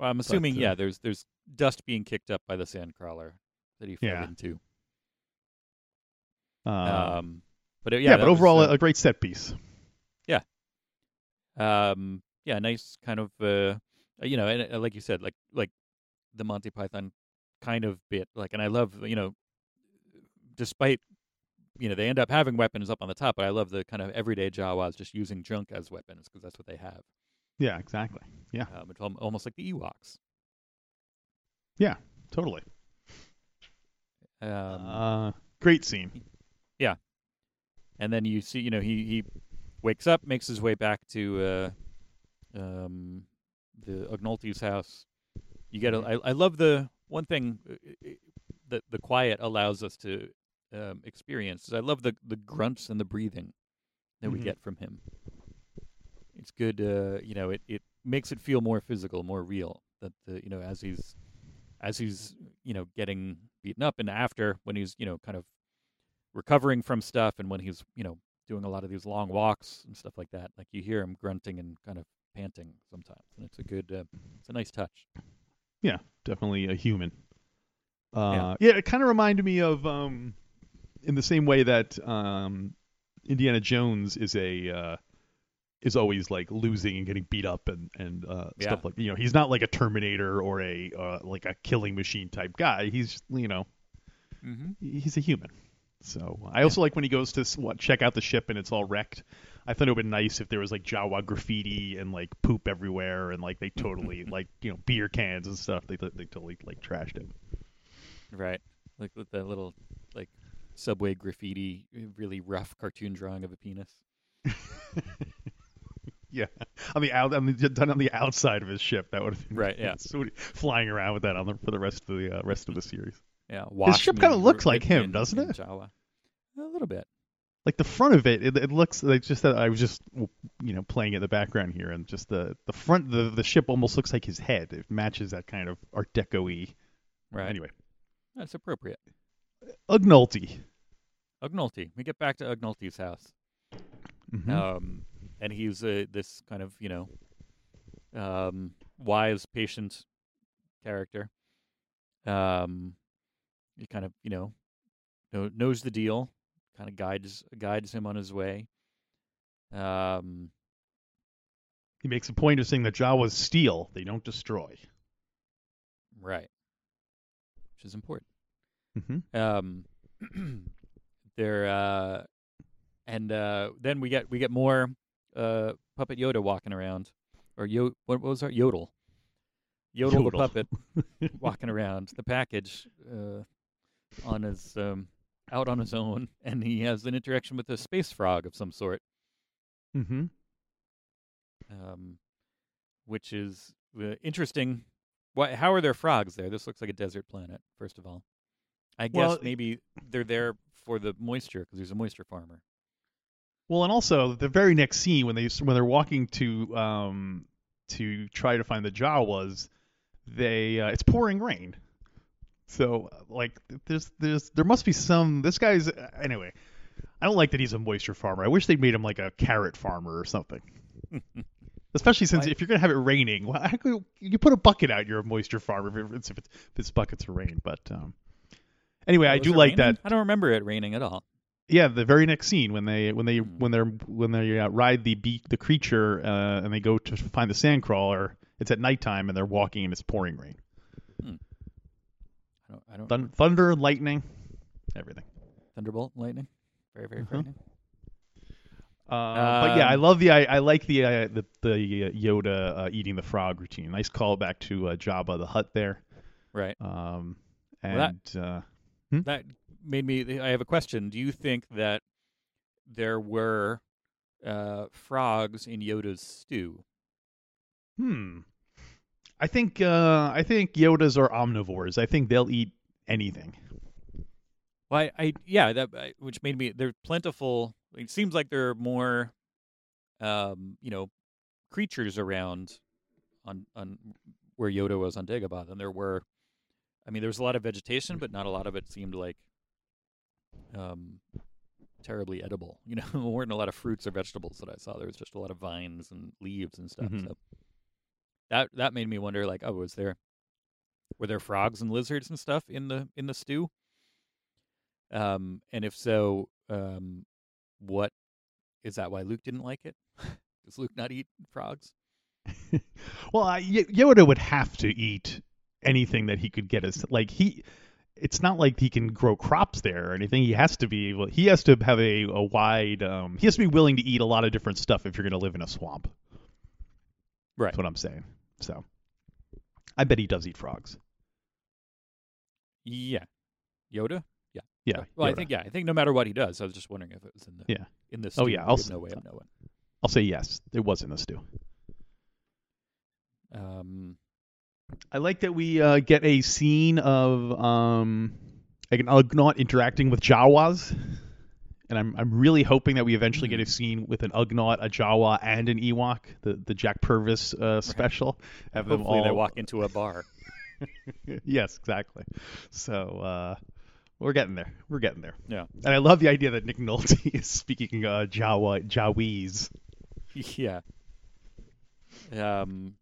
Well, I'm assuming uh, yeah. There's there's dust being kicked up by the sandcrawler that he fell Yeah. into. Um, Um, but it, yeah, yeah, but that was, overall, uh, a, great set piece. Yeah. Um yeah nice kind of uh you know and uh, like you said like like the monty python kind of bit like and i love you know despite you know they end up having weapons up on the top but i love the kind of everyday jawas just using junk as weapons because that's what they have Yeah, exactly. um, it's almost like the ewoks Yeah, Totally. um uh, great scene. Yeah, and then you see you know he he wakes up makes his way back to uh um the Ognolti's house you get a, I, I love the one thing uh, uh, that the quiet allows us to um, experience is I love the the grunts and the breathing that we Mhm. get from him it's good uh you know it it makes it feel more physical more real that the you know as he's as he's you know getting beaten up and after when he's you know kind of recovering from stuff and when he's you know doing a lot of these long walks and stuff like that like you hear him grunting and kind of panting sometimes and it's a good uh, it's a nice touch Yeah, Definitely a human. Uh, yeah. it kind of reminded me of, um, in the same way that um, Indiana Jones is a uh, is always like losing and getting beat up and and uh, Yeah. stuff like you know he's not like a Terminator or a uh, like a killing machine type guy. He's you know mm-hmm. he's a human. So I also like when he goes to what, check out the ship and it's all wrecked. I thought it would be nice if there was like Jawa graffiti and like poop everywhere and like they totally like you know beer cans and stuff. They they totally like trashed it. right like with that little like subway graffiti really rough cartoon drawing of a penis Yeah, on the out, on the, done on the outside of his ship. That would have been Right, yeah. So flying around with that on the, for the rest of the uh, rest of the series. yeah wash ship kinda looks like him, in- doesn't in it? Jawa. a little bit Like the front of it, it, it looks like just that I was just you know playing in the background here, and just the the front the the ship almost looks like his head. It matches that kind of Art Deco-y. right Anyway, that's appropriate Ugnulty. Ugnolti. We get back to Ugnolti's house. Mhm. um, and he's uh, this kind of you know um, wise, patient character. Um, he kind of you know know- knows the deal, kind of guides guides him on his way. Um, He makes a point of saying that Jawas steal; they don't destroy. right, which is important. Mm-hmm. um there uh and uh then we get we get more uh puppet yoda walking around or yo what, was our yodel. Yodel, the puppet walking around. The package uh on his um out on his own and he has an interaction with a space frog of some sort. Mm-hmm. um which is uh, interesting. Why how are there frogs there? This looks like a desert planet first of all. I guess Well, maybe they're there for the moisture because he's a moisture farmer Well, and also the very next scene when they when they're walking to um to try to find the Jawas, they uh, it's pouring rain. So like there's there's there must be some this guy's anyway. I don't like that he's a moisture farmer. I wish they'd made him like a carrot farmer or something. Especially since Why- if you're gonna have it raining, well, could, you put a bucket out. You're a moisture farmer if it's if it's, if it's buckets of rain. But um, anyway, I do like raining? that. i don't remember it raining at all Yeah, the very next scene when they when they Hmm. when they're when they uh, ride the be- the creature uh, and they go to find the sandcrawler. It's at nighttime and they're walking and it's pouring rain. i don't i don't Thun- thunder, lightning, everything. thunderbolt lightning very very Uh-huh. frightening Uh, but yeah, I Um, love the I, I like the uh, the the uh, Yoda uh, eating the frog routine. Nice callback to uh, Jabba the Hutt there. Right. Um, Well, and that- uh, That made me. I have a question. Do you think that there were uh, frogs in Yoda's stew? hmm, I think uh, I think Yodas are omnivores. I think they'll eat anything. Well, I, I yeah, that I- which made me. They're plentiful. It seems like there are more, um, you know, creatures around on on where Yoda was on Dagobah than there were. I mean, there was a lot of vegetation, but not a lot of it seemed like um, terribly edible. You know, there weren't a lot of fruits or vegetables that I saw. There was just a lot of vines and leaves and stuff. Mhm. So that that made me wonder, like, oh, was there were there frogs and lizards and stuff in the in the stew? Um, and if so, um, what is that? Why Luke didn't like it? Does Luke not eat frogs? well, I, Y- Yoda would have to eat anything that he could get. As like he, it's not like he can grow crops there or anything. He has to be able. He has to have a, a wide. Um, he has to be willing to eat a lot of different stuff if you're going to live in a swamp. Right. That's what I'm saying. So, I bet he does eat frogs. Yeah, Yoda. Yeah. Yeah. Well, I think yeah, I think no matter what he does, I was just wondering if it was in the Yeah. in the Oh, yeah, I'll no way of knowing. I'll say yes. It was in the stew. Um, I like that we uh, get a scene of um, like an Ugnaught interacting with Jawas, and I'm I'm really hoping that we eventually get a scene with an Ugnaught, a Jawa, and an Ewok, the the Jack Purvis uh, special. Have them all. they walk into a bar. yes, exactly. So uh, we're getting there. We're getting there. Yeah. And I love the idea that Nick Nolte is speaking uh, Jawa Jawese. yeah. Um.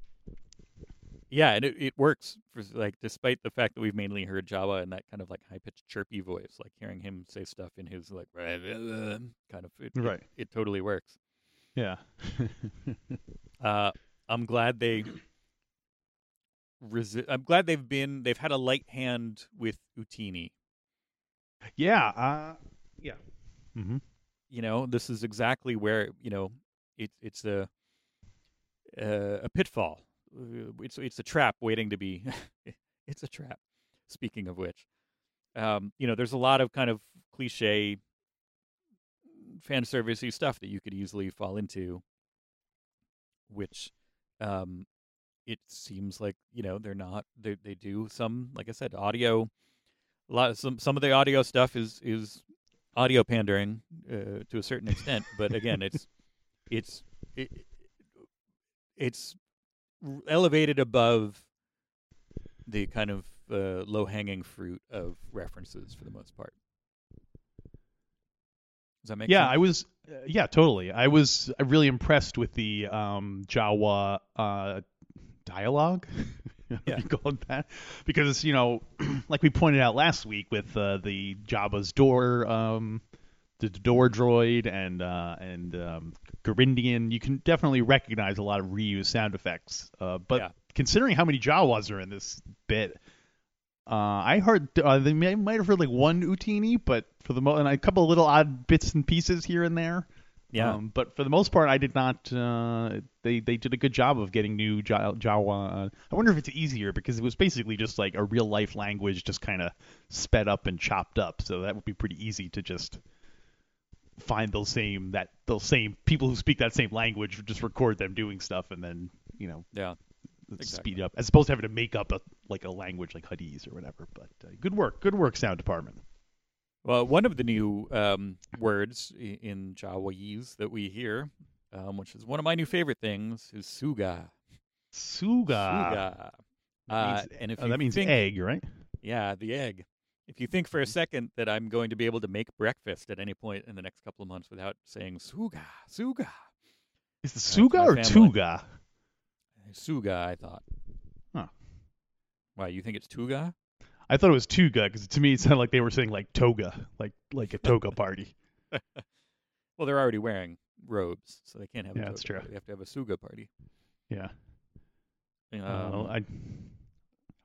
Yeah, and it, it works for like despite the fact that we've mainly heard Jawa in that kind of like high pitched chirpy voice, like hearing him say stuff in his like kind of it, it- Right. It, totally works. Yeah. Uh, I'm glad they. Resi- I'm glad they've been. They've had a light hand with Utinni. yeah. Uh, yeah. Mm-hmm. you know this is exactly where you know it's it's a uh, a pitfall it's it's a trap waiting to be it's a trap speaking of which. Um you know there's a lot of kind of cliche fan servicey stuff that you could easily fall into which um it seems like you know they're not they they do some like i said audio a lot of some some of the audio stuff is is audio pandering uh, to a certain extent, but again, it's it's it, it's elevated above the kind of uh, low hanging fruit of references for the most part. Does that make yeah, sense? I was. Uh, yeah, totally. I was uh, really impressed with the um, Jawa uh, dialogue. Yeah. you call it that, because you know, like we pointed out last week with uh, the Jabba's door, um, the door droid, and uh, and um, Garindan, you can definitely recognize a lot of reused sound effects. Uh, but Yeah. considering how many Jawas are in this bit, uh, I heard uh, they may, might have heard like one Utinni, but for the mo- and a couple of little odd bits and pieces here and there. yeah, Um, but for the most part, I did not. Uh, they they did a good job of getting new Ja- Jawa. Uh, I wonder if it's easier because it was basically just like a real life language, just kind of sped up and chopped up. So that would be pretty easy to just find those same that those same people who speak that same language, just record them doing stuff, and then you know yeah. speed up as opposed to having to make up a like a language like Hadith or whatever. But uh, good work, good work, sound department. Well, one of the new um, words in Jawaese that we hear, um, which is one of my new favorite things, is suga. Suga. Suga. Uh, means- and if oh, you that means think, egg, right? Yeah, the egg. If you think for a second that I'm going to be able to make breakfast at any point in the next couple of months without saying suga, suga, Is the Suga or family. Tuga? suga, I thought. Huh. Why, you think it's tuga? I thought it was Tuga because to me it sounded like they were saying like toga, like like a toga party. Well, they're already wearing robes, so they can't have a Yeah, that's toga true. party. They have to have a suga party. Yeah. Um, I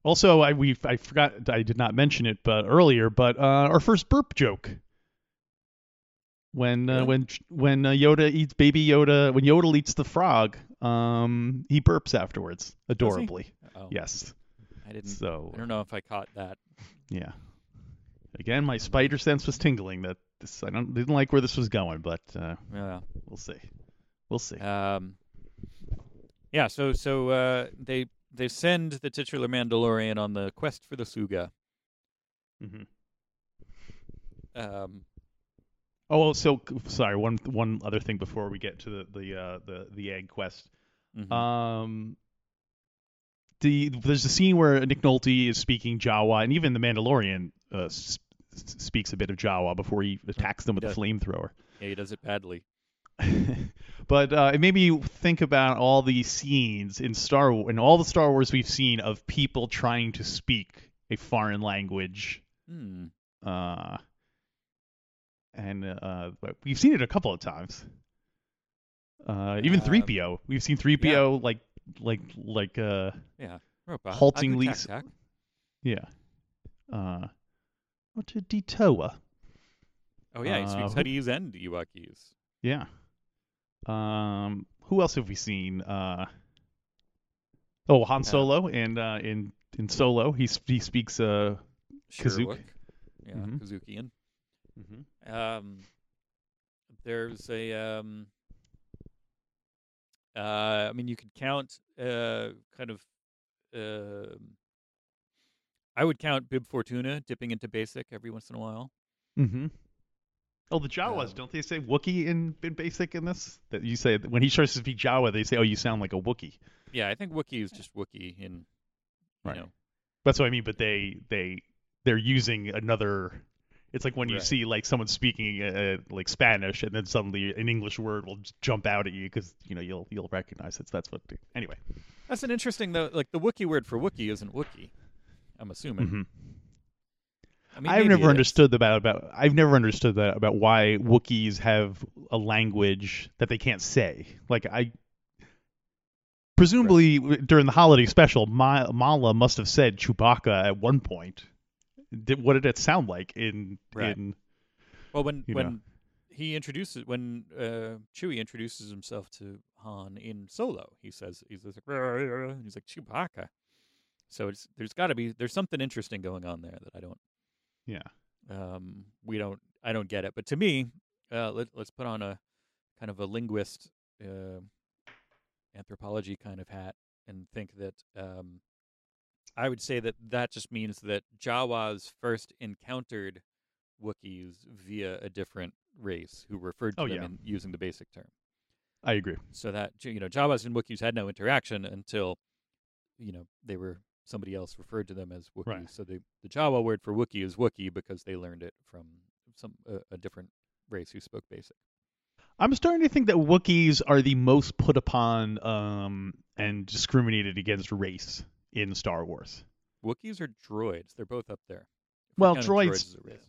also I we I forgot I did not mention it but earlier, but uh, our first burp joke. when uh, when when uh, Yoda eats baby Yoda when Yoda eats the frog, um, he burps afterwards, adorably. Oh, Yes. I didn't. So I don't know if I caught that. yeah. Again, my spider sense was tingling that this I don't didn't like where this was going, but uh, Yeah. we'll see. We'll see. Um, yeah. So so uh, they they send the titular Mandalorian on the quest for the Suga. hmm Um, Oh, so sorry. One one other thing before we get to the the uh, the the egg quest. mhm. Um, the there's a scene where Nick Nolte is speaking Jawa, and even the Mandalorian uh, s- speaks a bit of Jawa before he attacks them with the flamethrower. yeah, he does it badly. but uh, it made me think about all these scenes in Star Wars, in all the Star Wars we've seen of people trying to speak a foreign language. Hmm. Uh, and uh, we've seen it a couple of times. Uh, even Um, 3PO, we've seen 3PO like like like uh Yeah. Ropa. Haltingly tak tak. yeah. Uh, what to Detoa? Oh yeah, he uh, speaks who- Huttese and Ewokese. Yeah. Um, who else have we seen? Uh, oh, Han Uh, Solo, and uh, in in Solo, he s- he speaks. Uh, Kazook. Shyriiwook. Yeah, Mhm. Kazukian. Um, there's a um. Uh, I mean, you could count uh kind of. Um, I would count Bib Fortuna dipping into basic every once in a while. Mm-hmm. Oh, the Jawas, Um, don't they say Wookiee in, in Basic in this? That you say when he starts to speak Jawa, they say, "Oh, you sound like a Wookiee." Yeah, I think Wookiee is just Wookiee in. You Right. know, That's what I mean. But they they they're using another. It's like when you Right. see like someone speaking uh, like Spanish, and then suddenly an English word will just jump out at you because you know you'll you'll recognize it. That's what. Anyway. that's an interesting though. Like the Wookiee word for Wookiee isn't Wookiee. I'm assuming. Mhm. I mean, I've never is. understood about about I've never understood that about why Wookiees have a language that they can't say. Like I presumably w during the holiday special, Ma- Malla must have said Chewbacca at one point. Did, what did it sound like in Right. in Well, when when know. he introduces when uh, Chewie introduces himself to Han in Solo, he says he's like he's like Chewbacca. So it's there's got to be there's something interesting going on there that I don't yeah. um we don't I don't get it. But to me, uh, let let's put on a kind of a linguist uh, anthropology kind of hat and think that um I would say that that just means that Jawas first encountered Wookiees via a different race who referred to Oh, them yeah. in using the basic term. I agree. So that you know Jawas and Wookiees had no interaction until you know they were somebody else referred to them as Wookiees. Right. So the the Jawa word for Wookiee is Wookiee because they learned it from some uh, a different race who spoke basic. I'm starting to think that Wookiees are the most put upon um, and discriminated against race in Star Wars. Wookiees are droids. They're both up there. If Well, droids- race.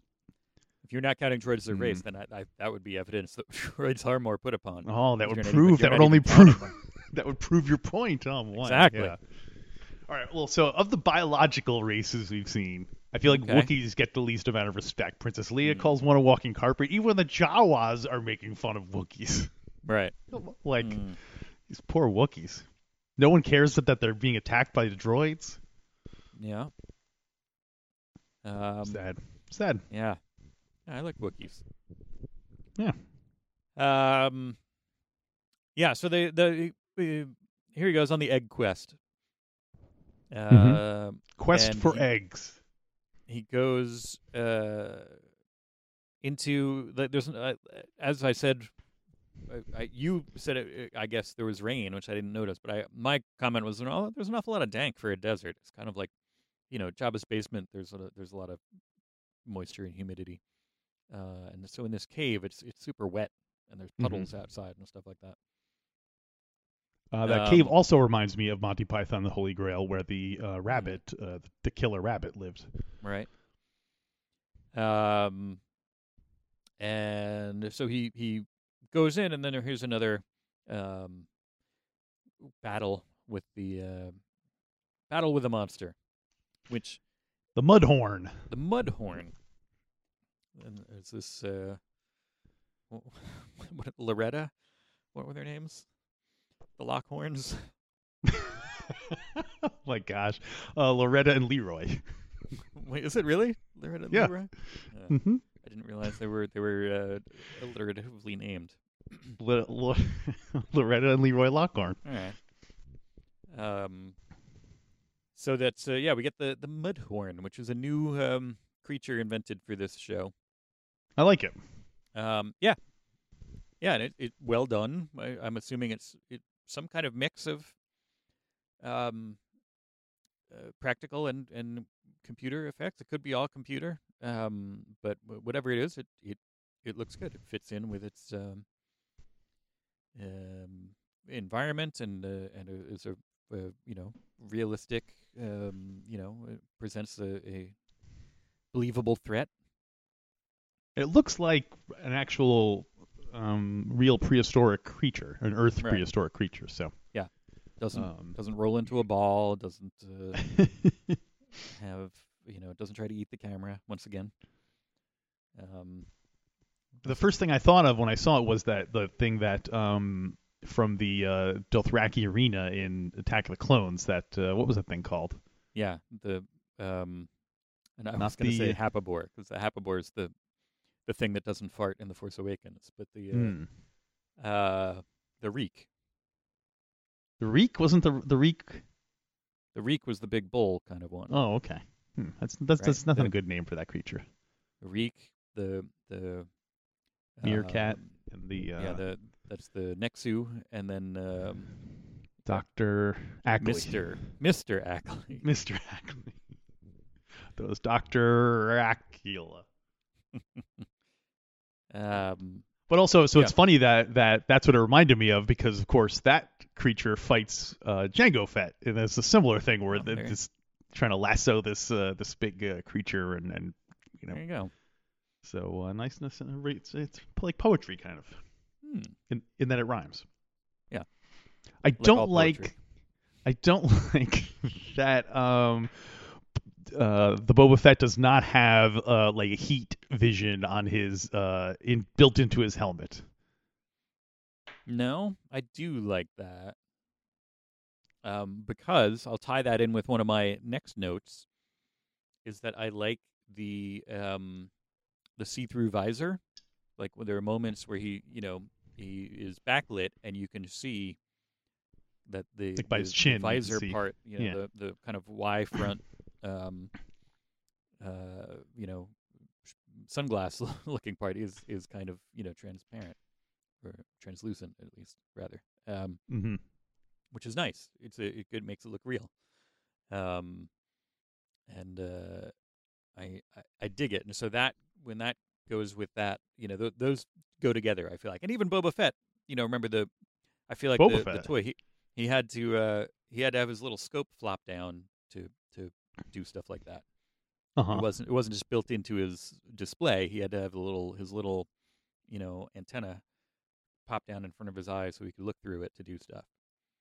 If you're not counting droids as a race, Mm. then I, I, that would be evidence that droids are more put upon. Oh, that would prove even- that would only prove that would prove your point. One. Exactly. Yeah. All right. Well, so of the biological races we've seen, I feel like Okay. Wookiees get the least amount of respect. Princess Leia Hmm. calls one a walking carpet. Even the Jawas are making fun of Wookiees. Right. like Mm. these poor Wookiees. No one cares that, that they're being attacked by the droids. Yeah. Um, Sad. Sad. Yeah. Yeah, I like Wookiees. Yeah. Um. Yeah. So the the uh, here he goes on the egg quest. Uh, Mhm. Quest for he- eggs. he goes uh into the, there's uh, as I said. I, I, you said it, I guess there was rain, which I didn't notice, but I my comment was, oh, there's an awful lot of dank for a desert. It's kind of like, you know, Jabba's basement. There's a, there's a lot of moisture and humidity, uh, and so in this cave, it's it's super wet, and there's Mhm. puddles outside and stuff like that. Uh, that cave Um, also reminds me of Monty Python: The Holy Grail, where the uh, rabbit, uh, the killer rabbit, lived. right? Um, and so he he goes in, and then here's another um battle with the uh, battle with the monster, which The Mudhorn. the Mudhorn. And is this uh, what, Loretta. What were their names? The Lockhorns. oh my gosh, uh, Loretta and Leroy. Wait, is it really Loretta and Yeah. Leroy? Uh, mm-hmm. I didn't realize they were they were uh, alliteratively named. L- L- Loretta and Leroy Lockhorn. All right. Um. So that's uh, yeah, we get the the mudhorn, which is a new um, creature invented for this show. I like it. Um. Yeah. Yeah, and it, it well done. I, I'm assuming it's it some kind of mix of um uh, practical and and computer effects. It could be all computer. Um. But wh- whatever it is, it it it looks good. It fits in with its um um environment and uh, and uh, is a, a you know realistic um you know it presents a, a believable threat It looks like an actual, um, real prehistoric creature, an Earth Right. prehistoric creature. So, yeah, doesn't um, doesn't roll into a ball doesn't uh, have you know doesn't try to eat the camera once again um the first thing I thought of when I saw it was that the thing that um, from the uh, Dothraki arena in Attack of the Clones. That uh, what was that thing called? yeah the um and I Not was going to say Happabore because the Happabore is the the thing that doesn't fart in the Force Awakens but the uh, Hmm. uh the Reek The Reek wasn't the the Reek. the Reek was the big bull kind of one Oh, okay. Hmm. That's that's, Right. that's nothing The- a good name for that creature. the Reek the the Meerkat um, and the uh, yeah the that's the Nexu and then um Doctor Ackley. Mr. Mr. Ackley. Mr. Ackley. Those Doctor Acula. Um, But also, so it's funny that that that's what it reminded me of because, of course, that creature fights uh, Jango Fett, and it's a similar thing where Oh, this trying to lasso this uh, this big uh, creature, and and you know, there you go. so uh, niceness and it's it's like poetry kind of Hmm. in in that it rhymes. Yeah. I Like don't like I don't like that um uh the Boba Fett does not have uh like a heat vision on his uh in built into his helmet. No, I do like that. Um, because I'll tie that in with one of my next notes. Is that I like the um, the see-through visor. Like when there are moments where he, you know, he is backlit and you can see that the, Like the- the visor part, you know, Yeah. the the kind of Y front, um, uh, you know, sunglass looking part is is kind of you know transparent or translucent at least rather um Mm-hmm. which is nice. It's a, it good makes it look real. Um and uh I, I i dig it. And so that when that goes with that you know th- those go together i feel like. And even boba fett you know remember the i feel like the, the toy he he had to uh he had to have his little scope flop down to to do stuff like that Uh-huh. it wasn't it wasn't just built into his display. He had to have a little his little, you know, antenna pop down in front of his eyes so he could look through it to do stuff.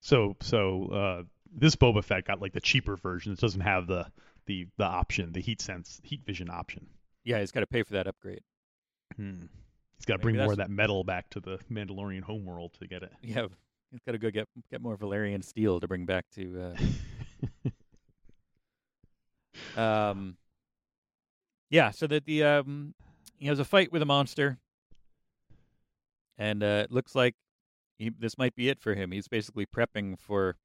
So so uh this Boba Fett got like the cheaper version. It doesn't have the the the option, the heat sense heat vision option. Yeah, he's got to pay for that upgrade. Hmm. He's got to bring more of that metal back to the Mandalorian homeworld to get it. Yeah, he's got to go get get more Valyrian steel to bring back to. Uh, um, yeah, so that the um, he has a fight with a monster, and uh, it looks like he, this might be it for him. He's basically prepping for,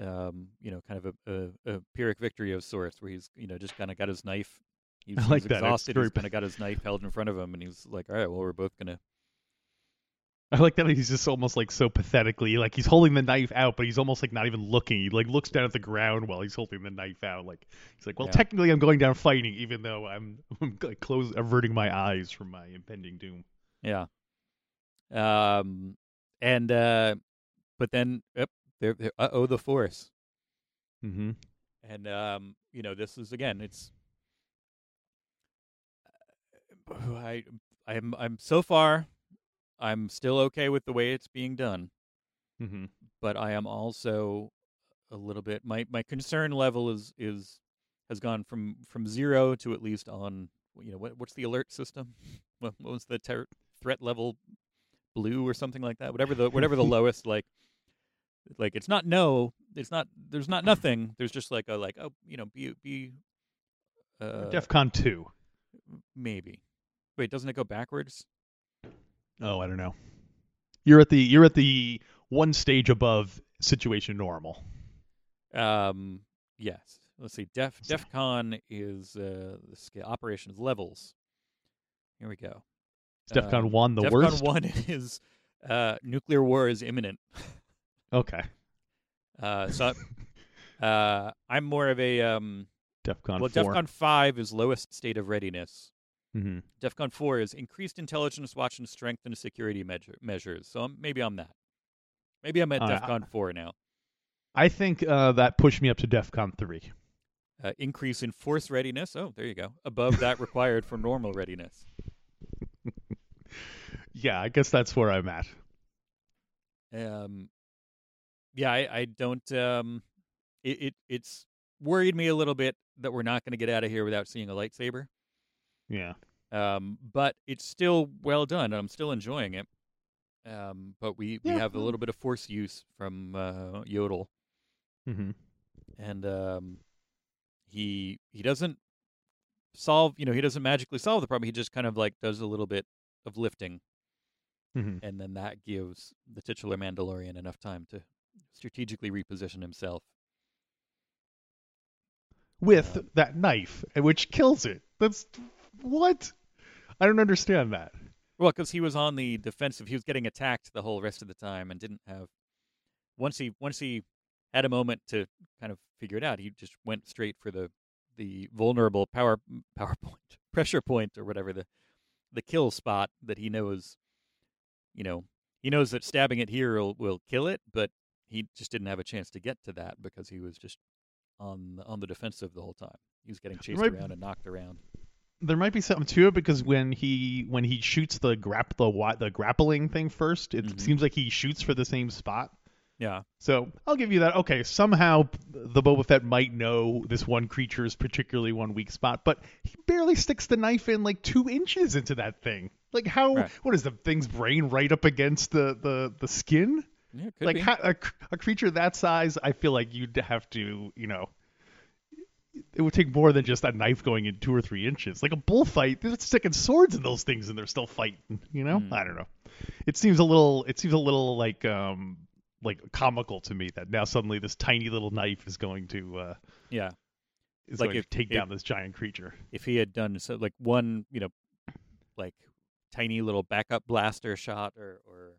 um, you know, kind of a, a, a pyrrhic victory of sorts, where he's you know just kind of got his knife. He's, I like he's that. Exhausted. He's kind of got his knife held in front of him, and he's like, "All right, well, we're both gonna." I like that he's just almost like so pathetically like he's holding the knife out, but he's almost like not even looking. He like looks down at the ground while he's holding the knife out. Like he's like, well, Yeah. technically I'm going down fighting, even though I'm I'm like close averting my eyes from my impending doom. Yeah. Um, and uh, but then, yep, there, uh oh, the force, Mm-hmm. and um, you know, this is again, it's. uh, I I'm I'm so far, I'm still okay with the way it's being done, Mm-hmm. but I am also a little bit my my concern level is is has gone from from zero to at least on you know what what's the alert system? What, what was the ter- threat level blue or something like that. Whatever the whatever the lowest like like it's not no, it's not there's not nothing. There's just like a like oh, you know, be be uh DefCon two. maybe. Wait, doesn't it go backwards? Oh, I don't know. You're at the you're at the one stage above situation normal. Um yes. Let's see. Def So- DefCon is uh the scale operations levels. Here we go. Is DefCon Um, one the DEFCON worst? one is uh, nuclear war is imminent. Okay. Uh, so uh, I'm more of a um, DefCon well. four. DefCon five is lowest state of readiness. Hmm DefCon four is increased intelligence watch and strengthened security measure- measures. So maybe I'm that. Maybe I'm at Uh, DefCon four now. I think uh, that pushed me up to DefCon three. Uh, increase in force readiness. Oh, there you go. Above that required for normal readiness. Yeah, I guess that's where I'm at. Um, yeah, I, I don't. Um, it, it it's worried me a little bit that we're not going to get out of here without seeing a lightsaber. Yeah. Um, but it's still well done. and I'm still enjoying it. Um, but we, we Yeah. have a little bit of force use from uh, Yodel, hmm and um, he he doesn't solve. You know, he doesn't magically solve the problem. He just kind of like does a little bit of lifting, hmm and then that gives the titular Mandalorian enough time to strategically reposition himself. With Um, that knife, which kills it. That's what? I don't understand that. Well, because he was on the defensive, he was getting attacked the whole rest of the time, and didn't have. Once he once he had a moment to kind of figure it out, he just went straight for the the vulnerable power power point pressure point or whatever the the kill spot that he knows. You know, he knows that stabbing it here will, will kill it, but he just didn't have a chance to get to that because he was just on the, on the defensive the whole time. He was getting chased might- around and knocked around. There might be something to it because when he when he shoots the grap the the grappling thing first, it Mhm. seems like he shoots for the same spot. Yeah, So I'll give you that. Okay, somehow the Boba Fett might know this one creature is particularly one weak spot, but he barely sticks the knife in like two inches into that thing. Like how? Right. What is the thing's brain right up against the the the skin? yeah, like how, a, a creature that size, I feel like you'd have to, you know, it would take more than just a knife going in two or three inches. Like a bullfight, they're sticking swords in those things and they're still fighting. You know, Mm. I don't know. It seems a little. It seems a little like um like comical to me that now suddenly this tiny little knife is going to uh yeah. is Like going if- to take if- down this giant creature. if he had done so like one you know like tiny little backup blaster shot or or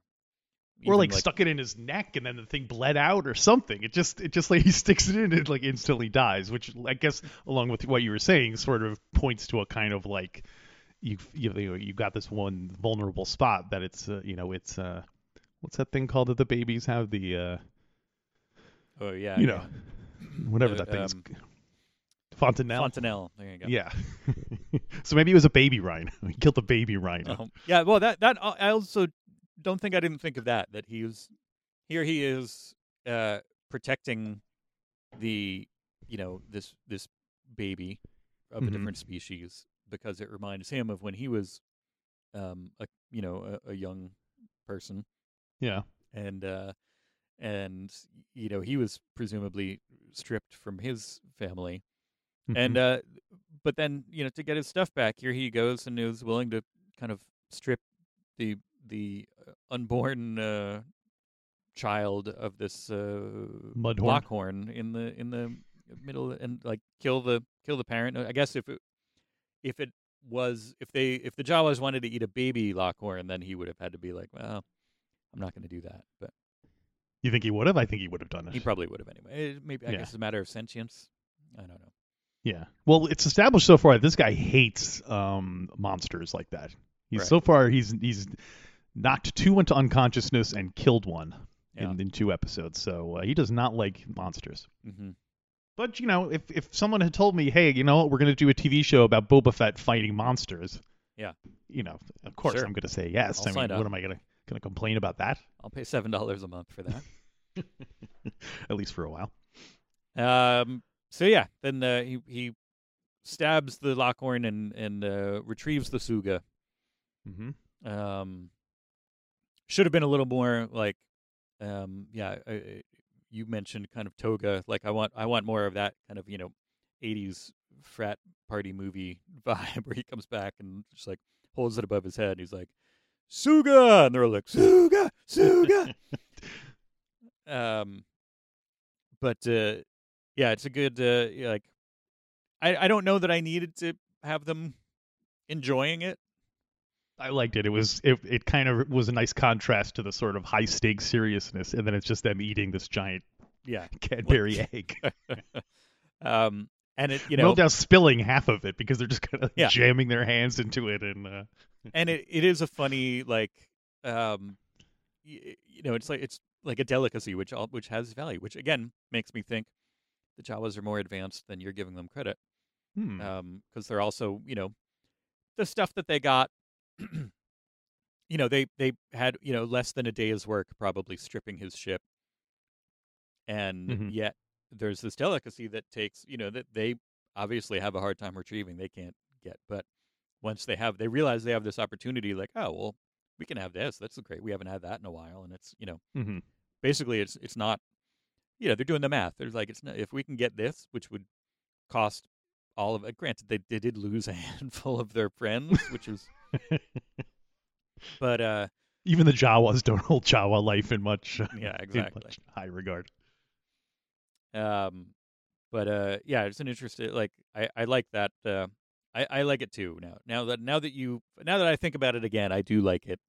Or even, like, stuck it in his neck and then the thing bled out or something. It just it just like he sticks it in and it like instantly dies, which I guess along with what you were saying sort of points to a kind of like you you know, you got this one vulnerable spot that it's uh, you know it's uh what's that thing called that the babies have the uh oh yeah you yeah. know whatever that thing's um, fontanelle. fontanelle there you go Yeah. so maybe it was a baby rhino. He killed the baby rhino. Um, yeah well that that I also don't think I didn't think of that that he was here he is uh protecting the you know this this baby of Mhm. a different species because it reminds him of when he was um a you know a, a young person Yeah. and uh and you know he was presumably stripped from his family and Mhm. uh but then you know to get his stuff back here he goes and is willing to kind of strip the the unborn uh child of this uh Mudhorn. Lockhorn in the in the middle and like kill the kill the parent i guess if it if it was if they if the jawas wanted to eat a baby Lockhorn then he would have had to be like well i'm not going to do that but you think he would have? I think he would have done it. he probably would have anyway. It, maybe I Yeah. guess it's a matter of sentience. I don't know. Yeah. Well, it's established so far that this guy hates um, monsters like that. He's Right. so far he's he's knocked two into unconsciousness and killed one Yeah. in, in two episodes. So uh, he does not like monsters. hmm But you know, if if someone had told me, hey, you know what, we're going to do a TV show about Boba Fett fighting monsters, Yeah. you know, of course Sure. I'm going to say yes. I'll I mean, what up. am I going to going to complain about that? I'll pay seven dollars a month for that. At least for a while. um. So yeah, then uh, he he stabs the Lockhorn and and uh, retrieves the Suga, Mm-hmm. Um, should have been a little more like, um, yeah. I, I- you mentioned kind of toga. Like I want, I want more of that kind of you know, '80s frat party movie vibe where he comes back and just like holds it above his head. And he's like, "Suga," and they're like, "Suga, Suga." um, but uh, yeah, it's a good uh, like. I I don't know that I needed to have them enjoying it. I liked it. It was it, it kind of was a nice contrast to the sort of high stakes seriousness, and then it's just them eating this giant Yeah. Cadbury egg. um, and it you know no doubt spilling half of it because they're just kind of Yeah. jamming their hands into it and uh, and it, it is a funny like um y- you know it's like it's like a delicacy which all, which has value which again makes me think the jawas are more advanced than you're giving them credit hmm. um because they're also you know the stuff that they got you know they they had you know less than a day's work probably stripping his ship. And Mhm. yet there's this delicacy that takes you know that they obviously have a hard time retrieving they can't get. But once they have they realize they have this opportunity like oh well we can have this that's great we haven't had that in a while. And it's you know hmm basically it's it's not you know they're doing the math. There's like it's not, if we can get this which would cost all of it granted they, they did lose a handful of their friends which was but uh Even the Jawas don't hold Jawa life in much, uh, yeah exactly much high regard. um but uh yeah it's an interesting like i i like that uh i i like it too now now that now that you now that i think about it again i do like it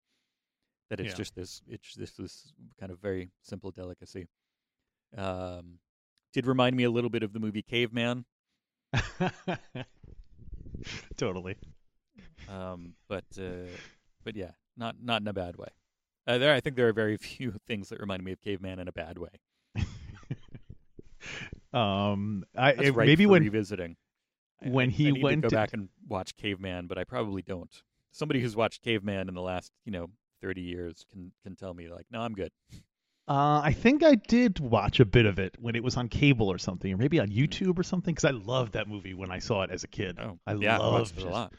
that it's Yeah. just this it's this this kind of very simple delicacy um did remind me a little bit of the movie caveman totally. Um but uh but yeah not not in a bad way uh, there i think there are very few things that remind me of caveman in a bad way Um, I if- maybe when revisiting when I- he I went to to- go back and watch Caveman, but I probably don't. Somebody who's watched Caveman in the last, you know, thirty years can can tell me like, no, I'm good. Uh, I think I did watch a bit of it when it was on cable or something, or maybe on YouTube or something, because I loved that movie when I saw it as a kid. Oh, I yeah, I loved watched it a it. lot.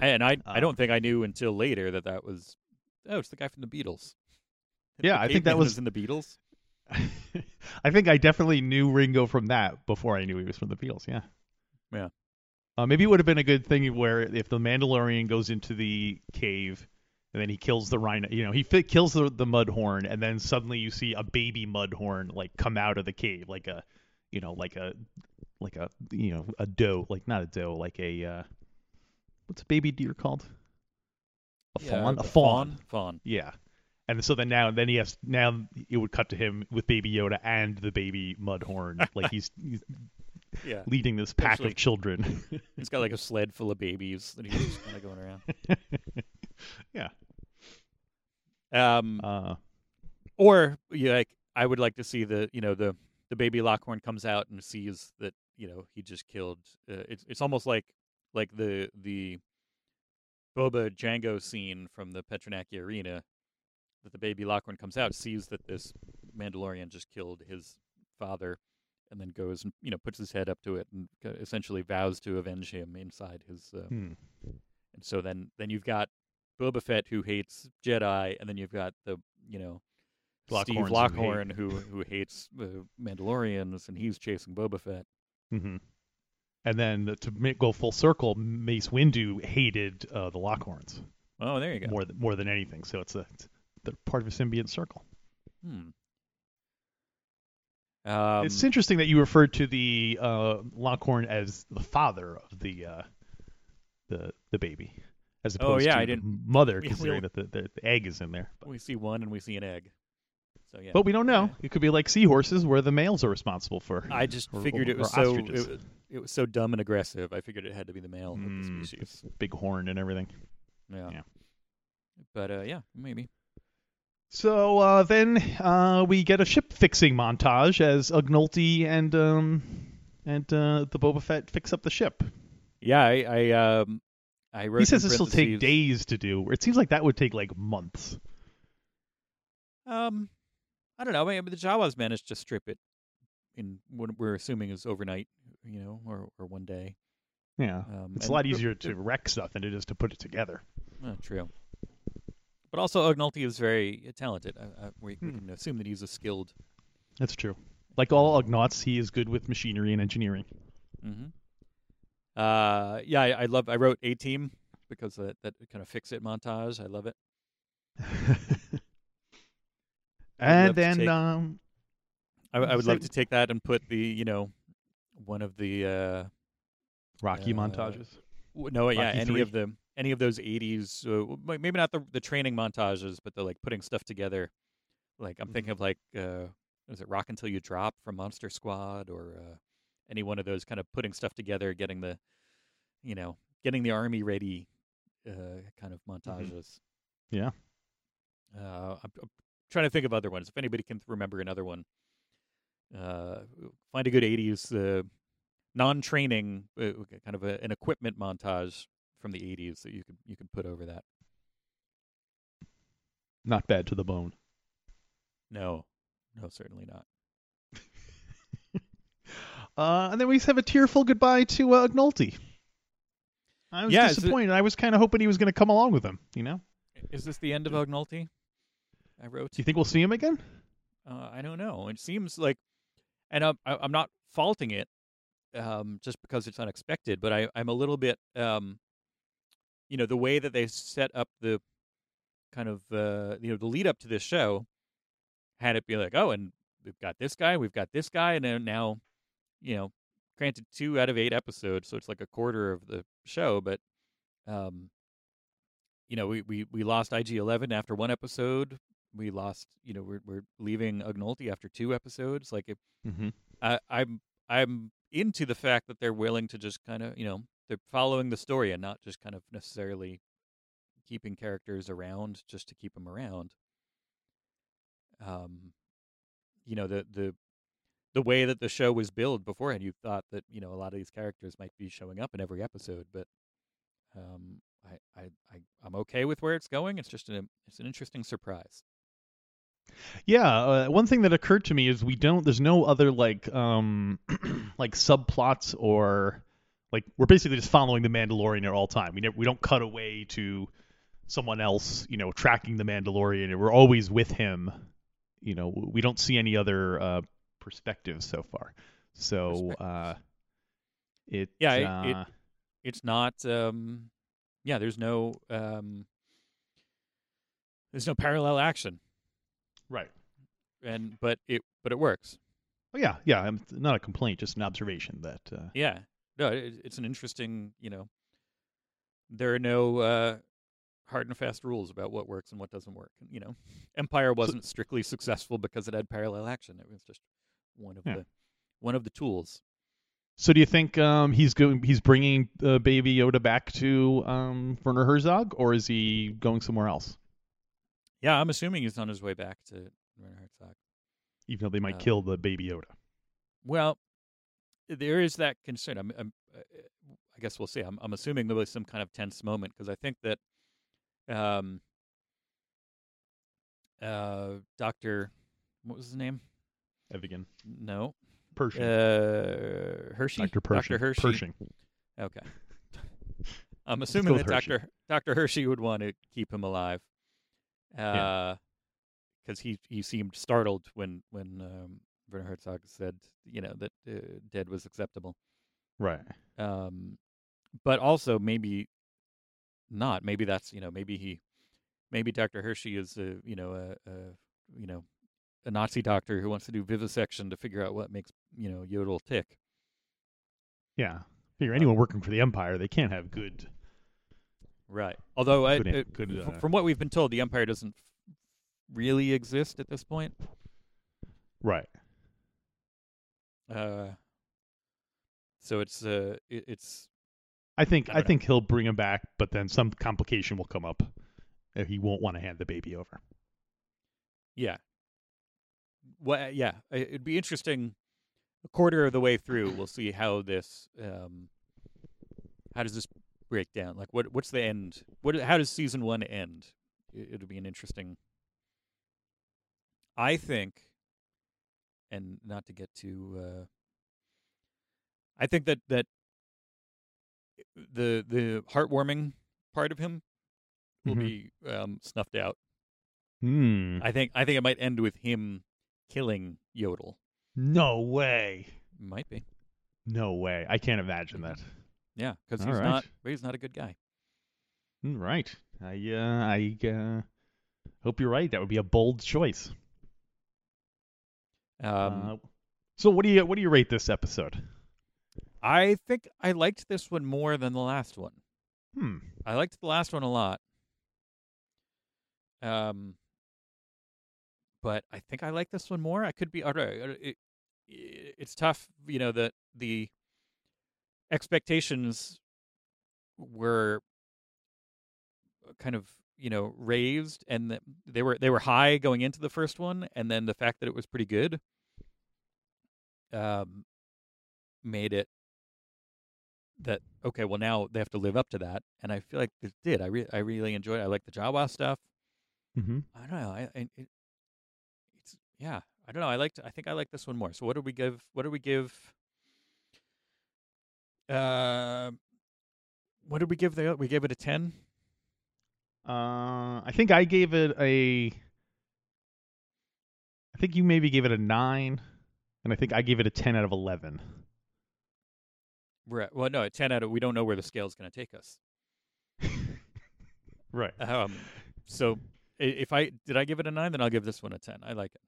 I, and I I Um, don't think I knew until later that that was oh, it's the guy from the Beatles. Yeah, The I think that Caveman was- in the Beatles. I think I definitely knew Ringo from that before I knew he was from the Beatles. Yeah. Yeah. Uh, maybe it would have been a good thing where if the Mandalorian goes into the cave and then he kills the rhino, you know, he kills the, the mudhorn, and then suddenly you see a baby mudhorn like come out of the cave, like a, you know, like a, like a, you know, a doe, like not a doe, like a, uh, what's a baby deer called? A Yeah, fawn. A fawn. Fawn. Yeah. And so then now, then he has now it would cut to him with Baby Yoda and the baby Mudhorn, like he's, he's Yeah. leading this pack Actually- of children. He's got like a sled full of babies that he's just kind of going around. yeah. Um, Uh, or yeah, like I would like to see the you know the the baby Lockhorn comes out and sees that you know he just killed. Uh, it's it's almost like like the the Boba Django scene from the Petranaki Arena that the baby Lockhorn comes out sees that this Mandalorian just killed his father and then goes and you know puts his head up to it and essentially vows to avenge him inside his uh, hmm. and so then then you've got Boba Fett who hates Jedi, and then you've got the you know Steve Lockhorns hate- Lockhorn who who hates uh, Mandalorians, and he's chasing Boba Fett. hmm And then to ma- go full circle, Mace Windu hated uh, the Lockhorns Oh, there you go. more than more than anything. So it's a it's the part of a symbiont circle. Hmm. Um, it's interesting that you referred to the uh, Lockhorn as the father of the uh, the the baby, as Oh, opposed yeah, to I the didn't- mother, we- considering we'll- that the, the, the egg is in there. But, we see one and we see an egg. So yeah, but we don't know. Yeah. It could be like seahorses, where the males are responsible for. I just or- figured or- it was so it, was- it was so dumb and aggressive. I figured it had to be the male of Mm, the species. big horn and everything. Yeah. yeah. But uh, yeah, maybe. So uh, then uh, we get a ship fixing montage as Ugnulty and um, and uh, the Boba Fett fix up the ship. Yeah, I, I um I wrote He says this will take days to do. It seems like that would take like months. Um, I don't know. I mean, the Jawas managed to strip it in what we're assuming is overnight, you know, or or one day. Yeah, Um, it's a lot easier to wreck stuff than it is to put it together. Oh, true. But also, Ognulti is very talented. Uh, uh, we, we Hmm. can assume that he's a skilled. That's true. Like all Ugnaughts, he is good with machinery and engineering. hmm Uh, yeah, I, I love. I wrote A Team because that that kind of fix it montage. I love it. and then take- um, I, I would love to take that and put the you know one of the uh, Rocky Uh, montages. no yeah Rocky any III? of the any of those 80s uh, maybe not the the training montages but the like putting stuff together like i'm thinking of like uh is it rock until you drop from monster squad or uh, any one of those kind of putting stuff together getting the you know getting the army ready uh kind of montages Yeah. uh I'm, I'm trying to think of other ones if anybody can remember another one uh find a good 80s uh non-training uh, kind of a, an equipment montage from the 80s that you could you could put over that Not bad to the bone. no no certainly not Uh, and then we have a tearful goodbye to uh, Ugnulty. I was Yeah, is it- disappointed. I was kind of hoping he was going to come along with them. You know? is this the end of Ognulti i wrote Do you think we'll see him again? uh, i don't know it seems like and I'm, I- I'm not faulting it um, just because it's unexpected but I, i'm a little bit um, you know the way that they set up the kind of uh, you know the lead up to this show had it be like oh and we've got this guy we've got this guy and then now you know granted two out of eight episodes so it's like a quarter of the show but um you know we we, we lost IG-11 after one episode we lost you know we're, we're leaving Ugnulti after two episodes like if Mm-hmm. I, I'm I'm into the fact that they're willing to just kind of you know they're following the story and not just kind of necessarily keeping characters around just to keep them around. Um, you know the the the way that the show was billed beforehand, you thought that you know a lot of these characters might be showing up in every episode, but um, I I, I I'm okay with where it's going. It's just an it's an interesting surprise. Yeah, uh, one thing that occurred to me is we don't. There's no other like um like subplots or like we're basically just following the Mandalorian at all time. We never, we don't cut away to someone else, you know, tracking the Mandalorian. We're always with him. You know, we don't see any other uh, perspectives so far. So uh, it Yeah, it- it- uh, it's not um yeah there's no um there's no parallel action right. and but it but it works Oh yeah, yeah. I'm not a complaint, just an observation that. Uh, yeah no it, it's an interesting you know there are no uh hard and fast rules about what works and what doesn't work you know empire wasn't strictly successful because it had parallel action it was just one of Yeah. the one of the tools So do you think um, he's going? He's bringing uh, Baby Yoda back to um, Werner Herzog, or is he going somewhere else? Yeah i'm assuming he's on his way back to Werner Herzog. Even though they might Uh, kill the Baby Yoda. Well, there is that concern. I'm, I'm, uh, I guess we'll see. I'm, I'm assuming there was some kind of tense moment because I think that, um, uh, Doctor, what was his name? Evigan. No, Pershing. uh, Hershey. Dr. Pershing. Dr. Hershey. Pershing. Okay. I'm assuming that Hershey. Doctor Doctor Hershey would want to keep him alive. Yeah. because he he seemed startled when when um, Werner Herzog said you know that uh, dead was acceptable. Right. um, but also maybe not. Maybe that's you know maybe he, maybe Doctor Hershey is a you know a, a you know a Nazi doctor who wants to do vivisection to figure out what makes you know Yodel tick. Yeah. Figure anyone working for the Empire, they can't have good. Right. Although I, it- f- uh, from what we've been told, the Empire doesn't really exist at this point. Right. Uh, so it's uh it, it's I think I I, think he'll bring him back, but then some complication will come up. and He won't want to hand the baby over. Yeah. Well, yeah, it'd be interesting. A quarter of the way through, we'll see how this, um, how does this break down? Like, what what's the end? What how does season one end? It, it'll be an interesting. I think, and not to get too, uh, I think that that the the heartwarming part of him will Mhm. be um, snuffed out. Hmm. I think I think it might end with him killing Yodel. No way. Might be. No way. I can't imagine that. Yeah, because he's right. not he's not a good guy. Mm, Right. I uh, I uh, hope you're right. That would be a bold choice. Um, uh, so what do you what do you rate this episode? I think I liked this one more than the last one. Hmm. I liked the last one a lot. Um, but I think I like this one more. I could be. It, it, it's tough, you know. The the expectations were kind of you know raised, and they were they were high going into the first one, and then the fact that it was pretty good, um, made it that okay well now they have to live up to that and i feel like it did. I re- i really enjoyed it. I like the jawa stuff. Mm-hmm. i don't know i, I it, it's yeah i don't know i liked i think i like this one more. So what do we give what do we give uh what did we give the we gave it a 10 Uh, I think I gave it a. I think you maybe gave it a nine, and I think I gave it a ten out of eleven. we're well no a 10 out of we don't know where the scale is going to take us Right. um so if i did i give it a 9 then i'll give this one a 10 i like it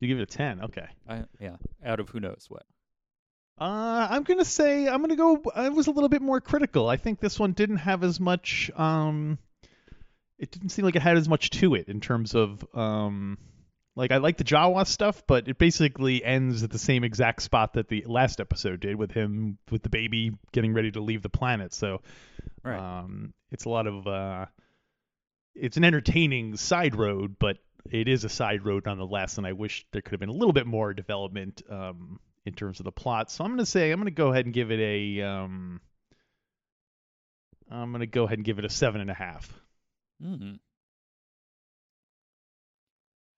You give it a ten. Okay. I, yeah out of who knows what Uh, I'm gonna say I'm gonna go. I was a little bit more critical. I think this one didn't have as much. Um, it didn't seem like it had as much to it in terms of um, like I like the Jawa stuff, but it basically ends at the same exact spot that the last episode did with him with the baby getting ready to leave the planet. So, Right. um, it's a lot of uh, it's an entertaining side road, but it is a side road nonetheless. And I wish there could have been a little bit more development um, in terms of the plot. So I'm going to say I'm going to go ahead and give it a. Um, I'm going to go ahead and give it a seven and a half. mm-hmm.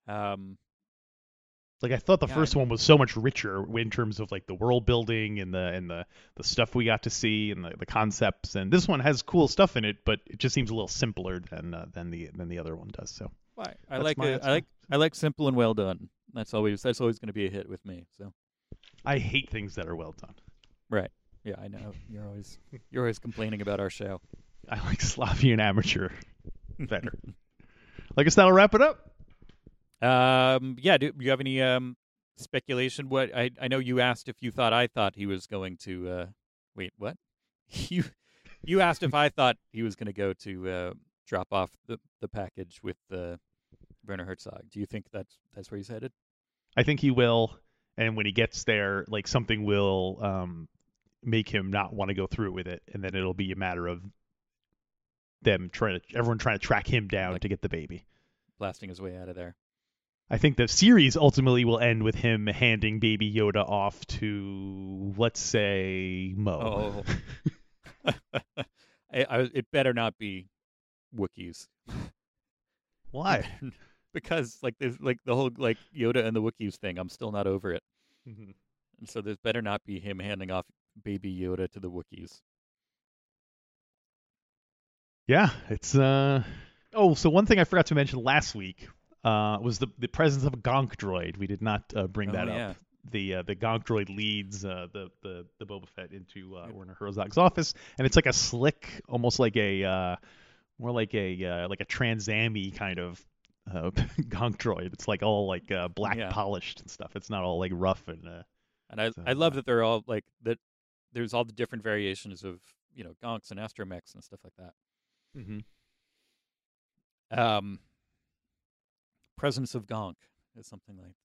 um Like I thought the Yeah, first one was so much richer in terms of like the world building and the and the the stuff we got to see and the, the concepts. And this one has cool stuff in it, but it just seems a little simpler than uh, than the than the other one does. So Why? I That's like it. I like I like simple and well done. That's always that's always going to be a hit with me. So I hate things that are well done. Right. Yeah, I know you're always you're always complaining about our show. I like sloppy and amateur better. I guess that'll wrap it up. Um, yeah. Do you have any um speculation? What I I know you asked if you thought I thought he was going to. uh Wait, what? you you asked if I thought he was going to go to uh drop off the the package with uh, Werner Herzog. Do you think that's that's where he's headed? I think he will, and when he gets there, like something will um, make him not want to go through with it, and then it'll be a matter of them trying to everyone trying to track him down Like- to get the baby. Blasting his way out of there. I think the series ultimately will end with him handing Baby Yoda off to, let's say, Mo. Oh. I, I, it better not be Wookiees. Why? because like there's like the whole like Yoda and the Wookiees thing. I'm still not over it. Mhm. And so there's better not be him handing off baby Yoda to the Wookiees. Yeah, it's uh. Oh, so one thing I forgot to mention last week uh, was the the presence of a Gonk droid. We did not uh, bring Oh, that yeah. up. The uh, the Gonk droid leads uh, the the the Boba Fett into uh, Werner Herzog's office, and it's like a slick, almost like a uh, more like a uh, like a Transami kind of uh, Gonk droid. It's like all like uh, black Yeah. polished and stuff. It's not all like rough and. Uh, And I So, I love uh, that they're all like that. There's all the different variations of you know gonks and astromechs and stuff like that. Um, presence of gonk is something like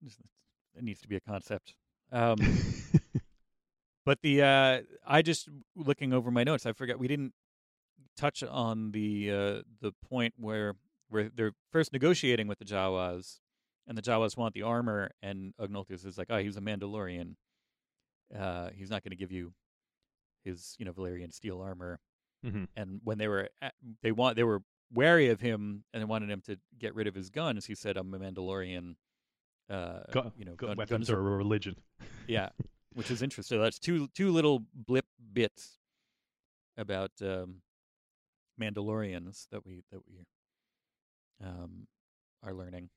it needs to be a concept. Um, But the uh, I just looking over my notes, I forgot we didn't touch on the uh, the point where where they're first negotiating with the Jawas, and the Jawas want the armor, and Ugnaughtus is like, oh, he's a Mandalorian. Uh, he's not going to give you his you know Valyrian steel armor. Mhm. And when they were at, they want they were wary of him and they wanted him to get rid of his guns. He said, "I'm a Mandalorian." Uh, Gu- you know, gu- gun- weapons guns are a religion. yeah, which is interesting. That's two two little blip bits about um, Mandalorians that we that we um, are learning.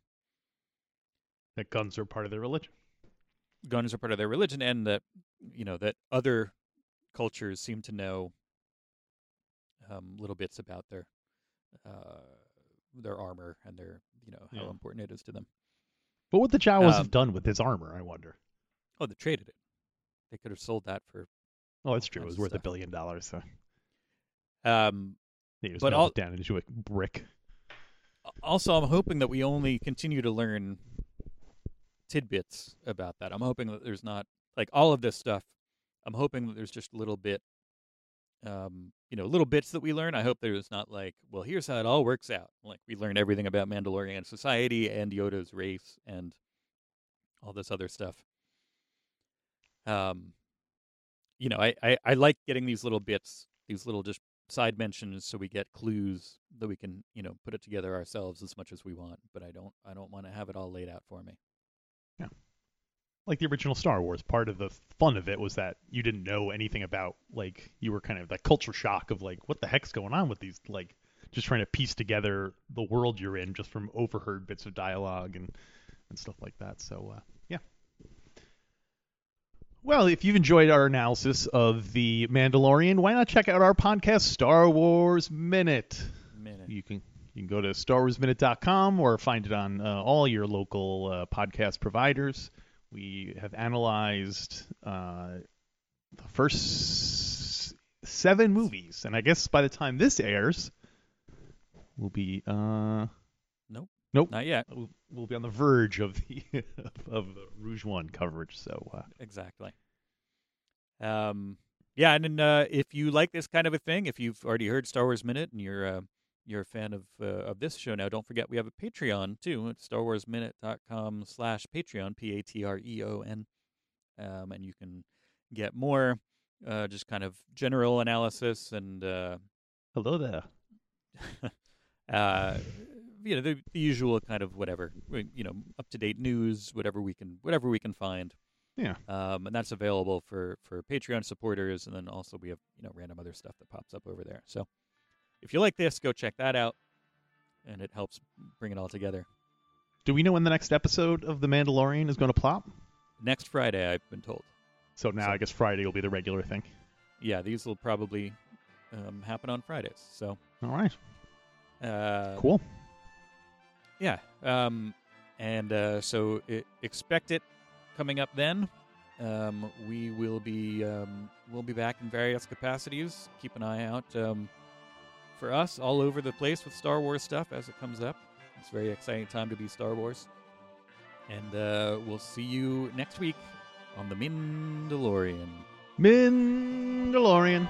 That guns are part of their religion. Guns are part of their religion, and that you know that other cultures seem to know um, little bits about their uh, their armor and their you know how Yeah. important it is to them. But what the Jawas Um, have done with his armor, I wonder. Oh, they traded it. They could have sold that for. Oh, that's true. It was worth a billion dollars. So Um, they just But melt all- it down into a brick. Also, I'm hoping that we only continue to learn tidbits about that. I'm hoping that there's not like all of this stuff. I'm hoping that there's just a little bit, um, you know, little bits that we learn. I hope there's not like, well, here's how it all works out. Like we learn everything about Mandalorian society and Yoda's race and all this other stuff. Um, you know, I, I, I like getting these little bits, these little just side mentions, so we get clues that we can, you know, put it together ourselves as much as we want. But I don't, I don't want to have it all laid out for me. Yeah. Like the original Star Wars, part of the fun of it was that you didn't know anything about like you were kind of that culture shock of like what the heck's going on with these like just trying to piece together the world you're in just from overheard bits of dialogue and and stuff like that. So uh. Well, if you've enjoyed our analysis of the Mandalorian, why not check out our podcast, Star Wars Minute? Minute. You can you can go to starwarsminute.com or find it on uh, all your local uh, podcast providers. We have analyzed uh, the first seven movies, and I guess by the time this airs, we'll be uh, Nope. nope, Not yet. We'll, be on the verge of the of the Rogue One coverage. So uh, Exactly. Um, yeah, and then, uh, if you like this kind of a thing, if you've already heard Star Wars Minute and you're uh, you're a fan of uh, of this show now, don't forget we have a Patreon too. It's starwarsminute.com slash Patreon, P A T R E O N. Um, and you can get more uh, just kind of general analysis and uh, hello there. uh, you know the, the usual kind of whatever you know up to date news, whatever we can whatever we can find. Yeah. Um, and that's available for for Patreon supporters, and then also we have you know random other stuff that pops up over there. So if you like this, go check that out, and it helps bring it all together. Do we know when the next episode of The Mandalorian is going to plop? Next Friday, I've been told. So now So- I guess Friday will be the regular thing. Yeah, these will probably um, happen on Fridays. So All right. uh, Cool. Yeah. Um, and uh, so expect it coming up then. Um, we will be um, we'll be back in various capacities. Keep an eye out um, for us all over the place with Star Wars stuff as it comes up. It's a very exciting time to be Star Wars. And uh, we'll see you next week on the Mandalorian. Mandalorian.